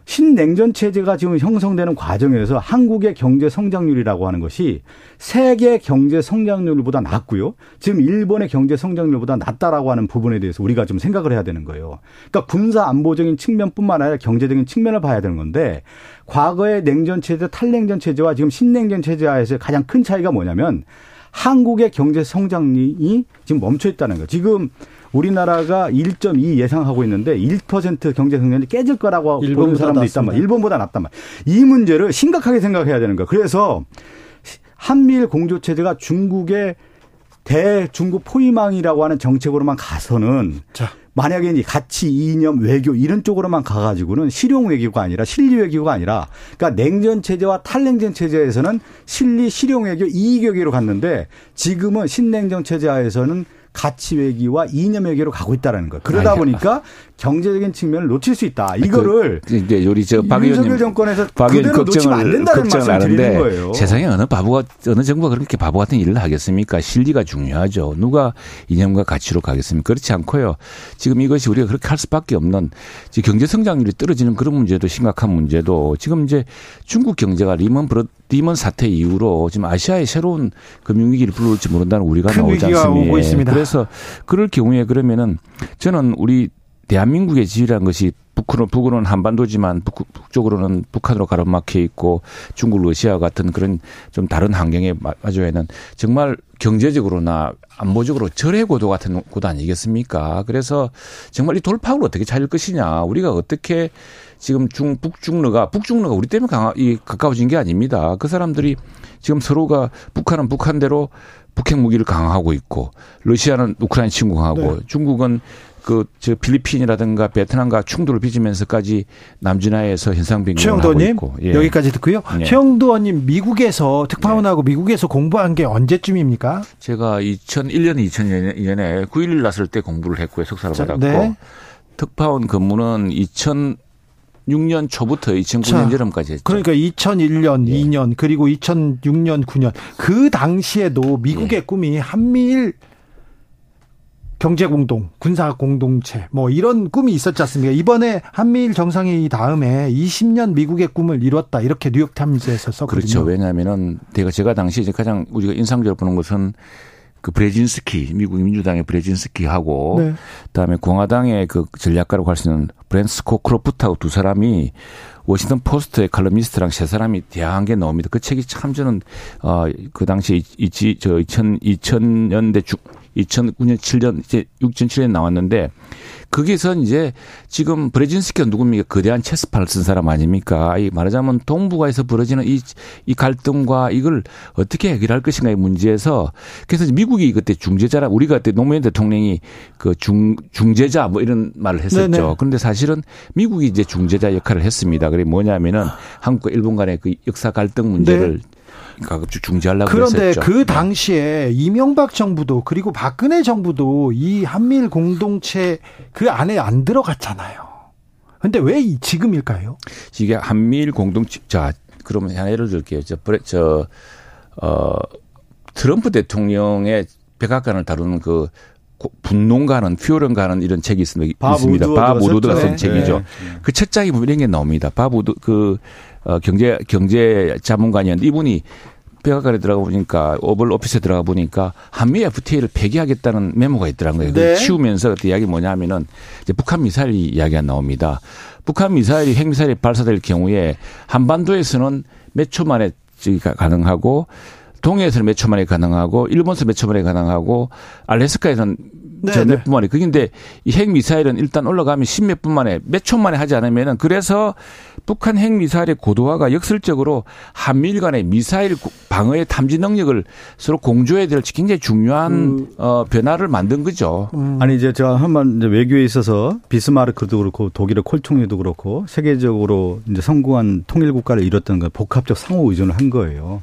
신냉전 체제가 지금 형성되는 과정에서 한국의 경제 성장률이라고 하는 것이 세계 경제 성장률보다 낮고요. 지금 일본의 경제 성장률보다 낮다라고 하는 부분에 대해서 우리가 좀 생각을 해야 되는 거예요. 그러니까 군사 안보적인 측면뿐만 아니라 경제적인 측면을 봐야 되는 건데 과거의 냉전 체제, 탈냉전 체제와 지금 신냉전 체제와에서 가장 큰 차이가 뭐냐면 한국의 경제 성장이 지금 멈춰 있다는 거예요. 지금 우리나라가 1.2 예상하고 있는데 1% 경제 성장이 깨질 거라고 보는 사람도 있단 말이에요. 일본보다 낫단 말이에요. 이 문제를 심각하게 생각해야 되는 거예요. 그래서 한미일 공조 체제가 중국의 대중국 포위망이라고 하는 정책으로만 가서는 자. 만약에 이제 가치 이념 외교 이런 쪽으로만 가가지고는 실용 외교가 아니라 실리 외교가 아니라 그러니까 냉전 체제와 탈냉전 체제에서는 실리 실용 외교 이익 외교로 갔는데 지금은 신냉전 체제하에서는 가치 외교와 이념 외교로 가고 있다라는 거예요. 그러다 보니까 경제적인 측면을 놓칠 수 있다. 이거를 그, 이제 우리 저박 의원님 정권에서 그대로 놓치면 안 된다는 말씀을 드리는 거예요. 세상에 어느 바보가 어느 정부가 그렇게 바보 같은 일을 하겠습니까? 실리가 중요하죠. 누가 이념과 가치로 가겠습니까? 그렇지 않고요. 지금 이것이 우리가 그렇게 할 수밖에 없는 경제 성장률이 떨어지는 그런 문제도 심각한 문제도 지금 이제 중국 경제가 리먼 브러 리먼 사태 이후로 지금 아시아의 새로운 금융위기를 불러올지 모른다는 우려가 나오지 않습니까? 그래서 그럴 경우에 그러면은 저는 우리 대한민국의 지위라는 것이 북으로, 북으로는 한반도지만 북, 북쪽으로는 북한으로 가로막혀 있고 중국, 러시아 같은 그런 좀 다른 환경에 마주에는 정말 경제적으로나 안보적으로 절해고도 같은 곳 아니겠습니까? 그래서 정말 이 돌파구를 어떻게 찾을 것이냐. 우리가 어떻게 지금 중, 북중러가, 북중러가 우리 때문에 강하, 이, 가까워진 게 아닙니다. 그 사람들이 지금 서로가 북한은 북한대로 북핵 무기를 강화하고 있고 러시아는 우크라이나 침공하고 네. 중국은 그 저 필리핀이라든가 베트남과 충돌을 빚으면서까지 남진아에서 현상 변경을 하고 있고 예. 여기까지 듣고요. 예. 최영도 의원님 미국에서 특파원하고 네. 미국에서 공부한 게 언제쯤입니까? 제가 2001년 2002년에 9.11 났을 때 공부를 했고요. 석사를 자, 받았고 네. 특파원 근무는 2000 6년 초부터 2009년 자, 여름까지 했죠. 그러니까 2001년, 예. 2년 그리고 2006년, 9년 그 당시에도 미국의 예. 꿈이 한미일 경제 공동, 군사 공동체 뭐 이런 꿈이 있었지 않습니까? 이번에 한미일 정상회의 다음에 20년 미국의 꿈을 이뤘다 이렇게 뉴욕 타임즈에서 썼거든요. 그렇죠. 왜냐하면은 제가 제가 당시 이제 가장 우리가 인상적으로 보는 것은 그 브레진스키 미국 민주당의 브레진스키하고 네. 그다음에 공화당의 그 전략가라고 할 수 있는 브렌트 스코크로프트하고 두 사람이 워싱턴 포스트의 칼럼니스트랑 세 사람이 대담한 게 나옵니다. 그 책이 참 저는 어그 당시 이지 저 2000, 2000년대 중 2009년 7년 이제 2007년 나왔는데 거기서 이제 지금 브레진스키가 누굽니까? 거대한 체스판을 쓴 사람 아닙니까? 이 말하자면 동북아에서 벌어지는 이, 이 갈등과 이걸 어떻게 해결할 것인가의 문제에서 그래서 미국이 그때 중재자라 우리가 그때 노무현 대통령이 그 중, 중재자 뭐 이런 말을 했었죠. 네네. 그런데 사실은 미국이 이제 중재자 역할을 했습니다. 그게 뭐냐면은 한국과 일본 간의 그 역사 갈등 문제를 네. 가급적 중지하려고 그런데 했었죠. 그 네. 당시에 이명박 정부도 그리고 박근혜 정부도 이 한미일 공동체 그 안에 안 들어갔잖아요. 근데 왜 지금일까요? 이게 한미일 공동체 자 그러면 하나 예를 들게요. 저, 저 어, 트럼프 대통령의 백악관을 다루는 그 분농가는 퓨어런가는 이런 책이 있습니다. 바 있습니다. 바 모두드가 쓴 책이죠. 네. 그첫 장이 보면 이런 게 나옵니다. 바 모두 그 어, 경제 경제 자문관이었는데 이분이 백악관에 들어가 보니까 오벌 오피스에 들어가 보니까 한미 FTA를 폐기하겠다는 메모가 있더라는 거예요. 네. 치우면서 그때 이야기 뭐냐면은 이제 북한 미사일 이야기가 나옵니다. 북한 미사일이 핵미사일이 발사될 경우에 한반도에서는 몇 초 만에 가능하고 동해에서는 몇 초 만에 가능하고 일본에서 몇 초 만에 가능하고 알래스카에서는 네, 저 네. 몇분 만에 그긴데 이 핵 미사일은 일단 올라가면 십몇 분 만에 몇 초 만에 하지 않으면은 그래서 북한 핵 미사일의 고도화가 역설적으로 한미일 간의 미사일 고- 방어의 탐지 능력을 서로 공조해야 될 굉장히 중요한 어 변화를 만든 거죠. 아니 이제 제가 한번 이제 외교에 있어서 비스마르크도 그렇고 독일의 콜총리도 그렇고 세계적으로 이제 성공한 통일 국가를 이뤘던 건 복합적 상호 의존을 한 거예요.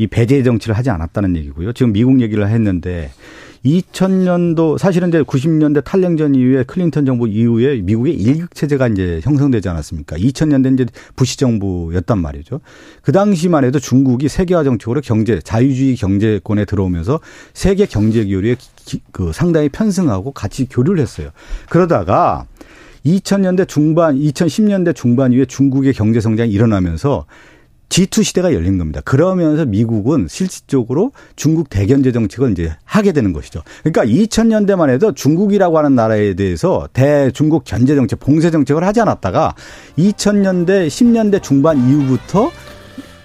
이 배제 정치를 하지 않았다는 얘기고요. 지금 미국 얘기를 했는데 2000년도 사실은 이제 90년대 탈냉전 이후에 클린턴 정부 이후에 미국의 일극 체제가 이제 형성되지 않았습니까? 2000년대 이제 부시 정부였단 말이죠. 그 당시만 해도 중국이 세계화 정책으로 경제 자유주의 경제권에 들어오면서 세계 경제 교류에 기- 그 상당히 편승하고 같이 교류를 했어요. 그러다가 2000년대 중반, 2010년대 중반 이후에 중국의 경제 성장이 일어나면서 G2 시대가 열린 겁니다. 그러면서 미국은 실질적으로 중국 대견제 정책을 이제 하게 되는 것이죠. 그러니까 2000년대만 해도 중국이라고 하는 나라에 대해서 대중국 견제 정책, 봉쇄 정책을 하지 않았다가 2000년대, 10년대 중반 이후부터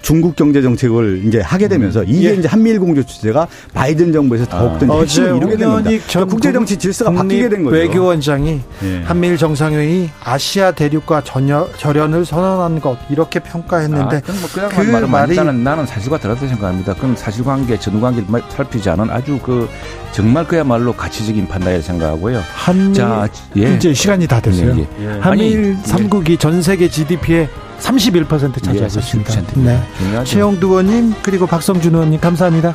중국 경제 정책을 이제 하게 되면서 이게 예. 이제 한미일 공조 주제가 바이든 정부에서 더욱더 이제 어제 핵심을 이루게 됩니다. 홍현익 전 그러니까 국제 정치 질서가 바뀌게 된 거죠. 외교원장이 예. 한미일 정상회의 아시아 대륙과 전혀, 절연을 선언한 것 이렇게 평가했는데 아, 그건 뭐 그냥 그 말은 말이- 나는 나는 사실과 다르다고 생각합니다. 그건 사실관계, 전관계를 살피지 않은 아주 그 정말 그야말로 가치적인 판단이라고 생각하고요. 한미 자, 예. 이제 시간이 다 됐어요. 예, 예. 한미일 아니, 삼국이전 세계 GDP의 31% 차지하고 예, 있습니다. 31%. 네. 중요하죠. 최영두 의원님 그리고 박성준 의원님 감사합니다.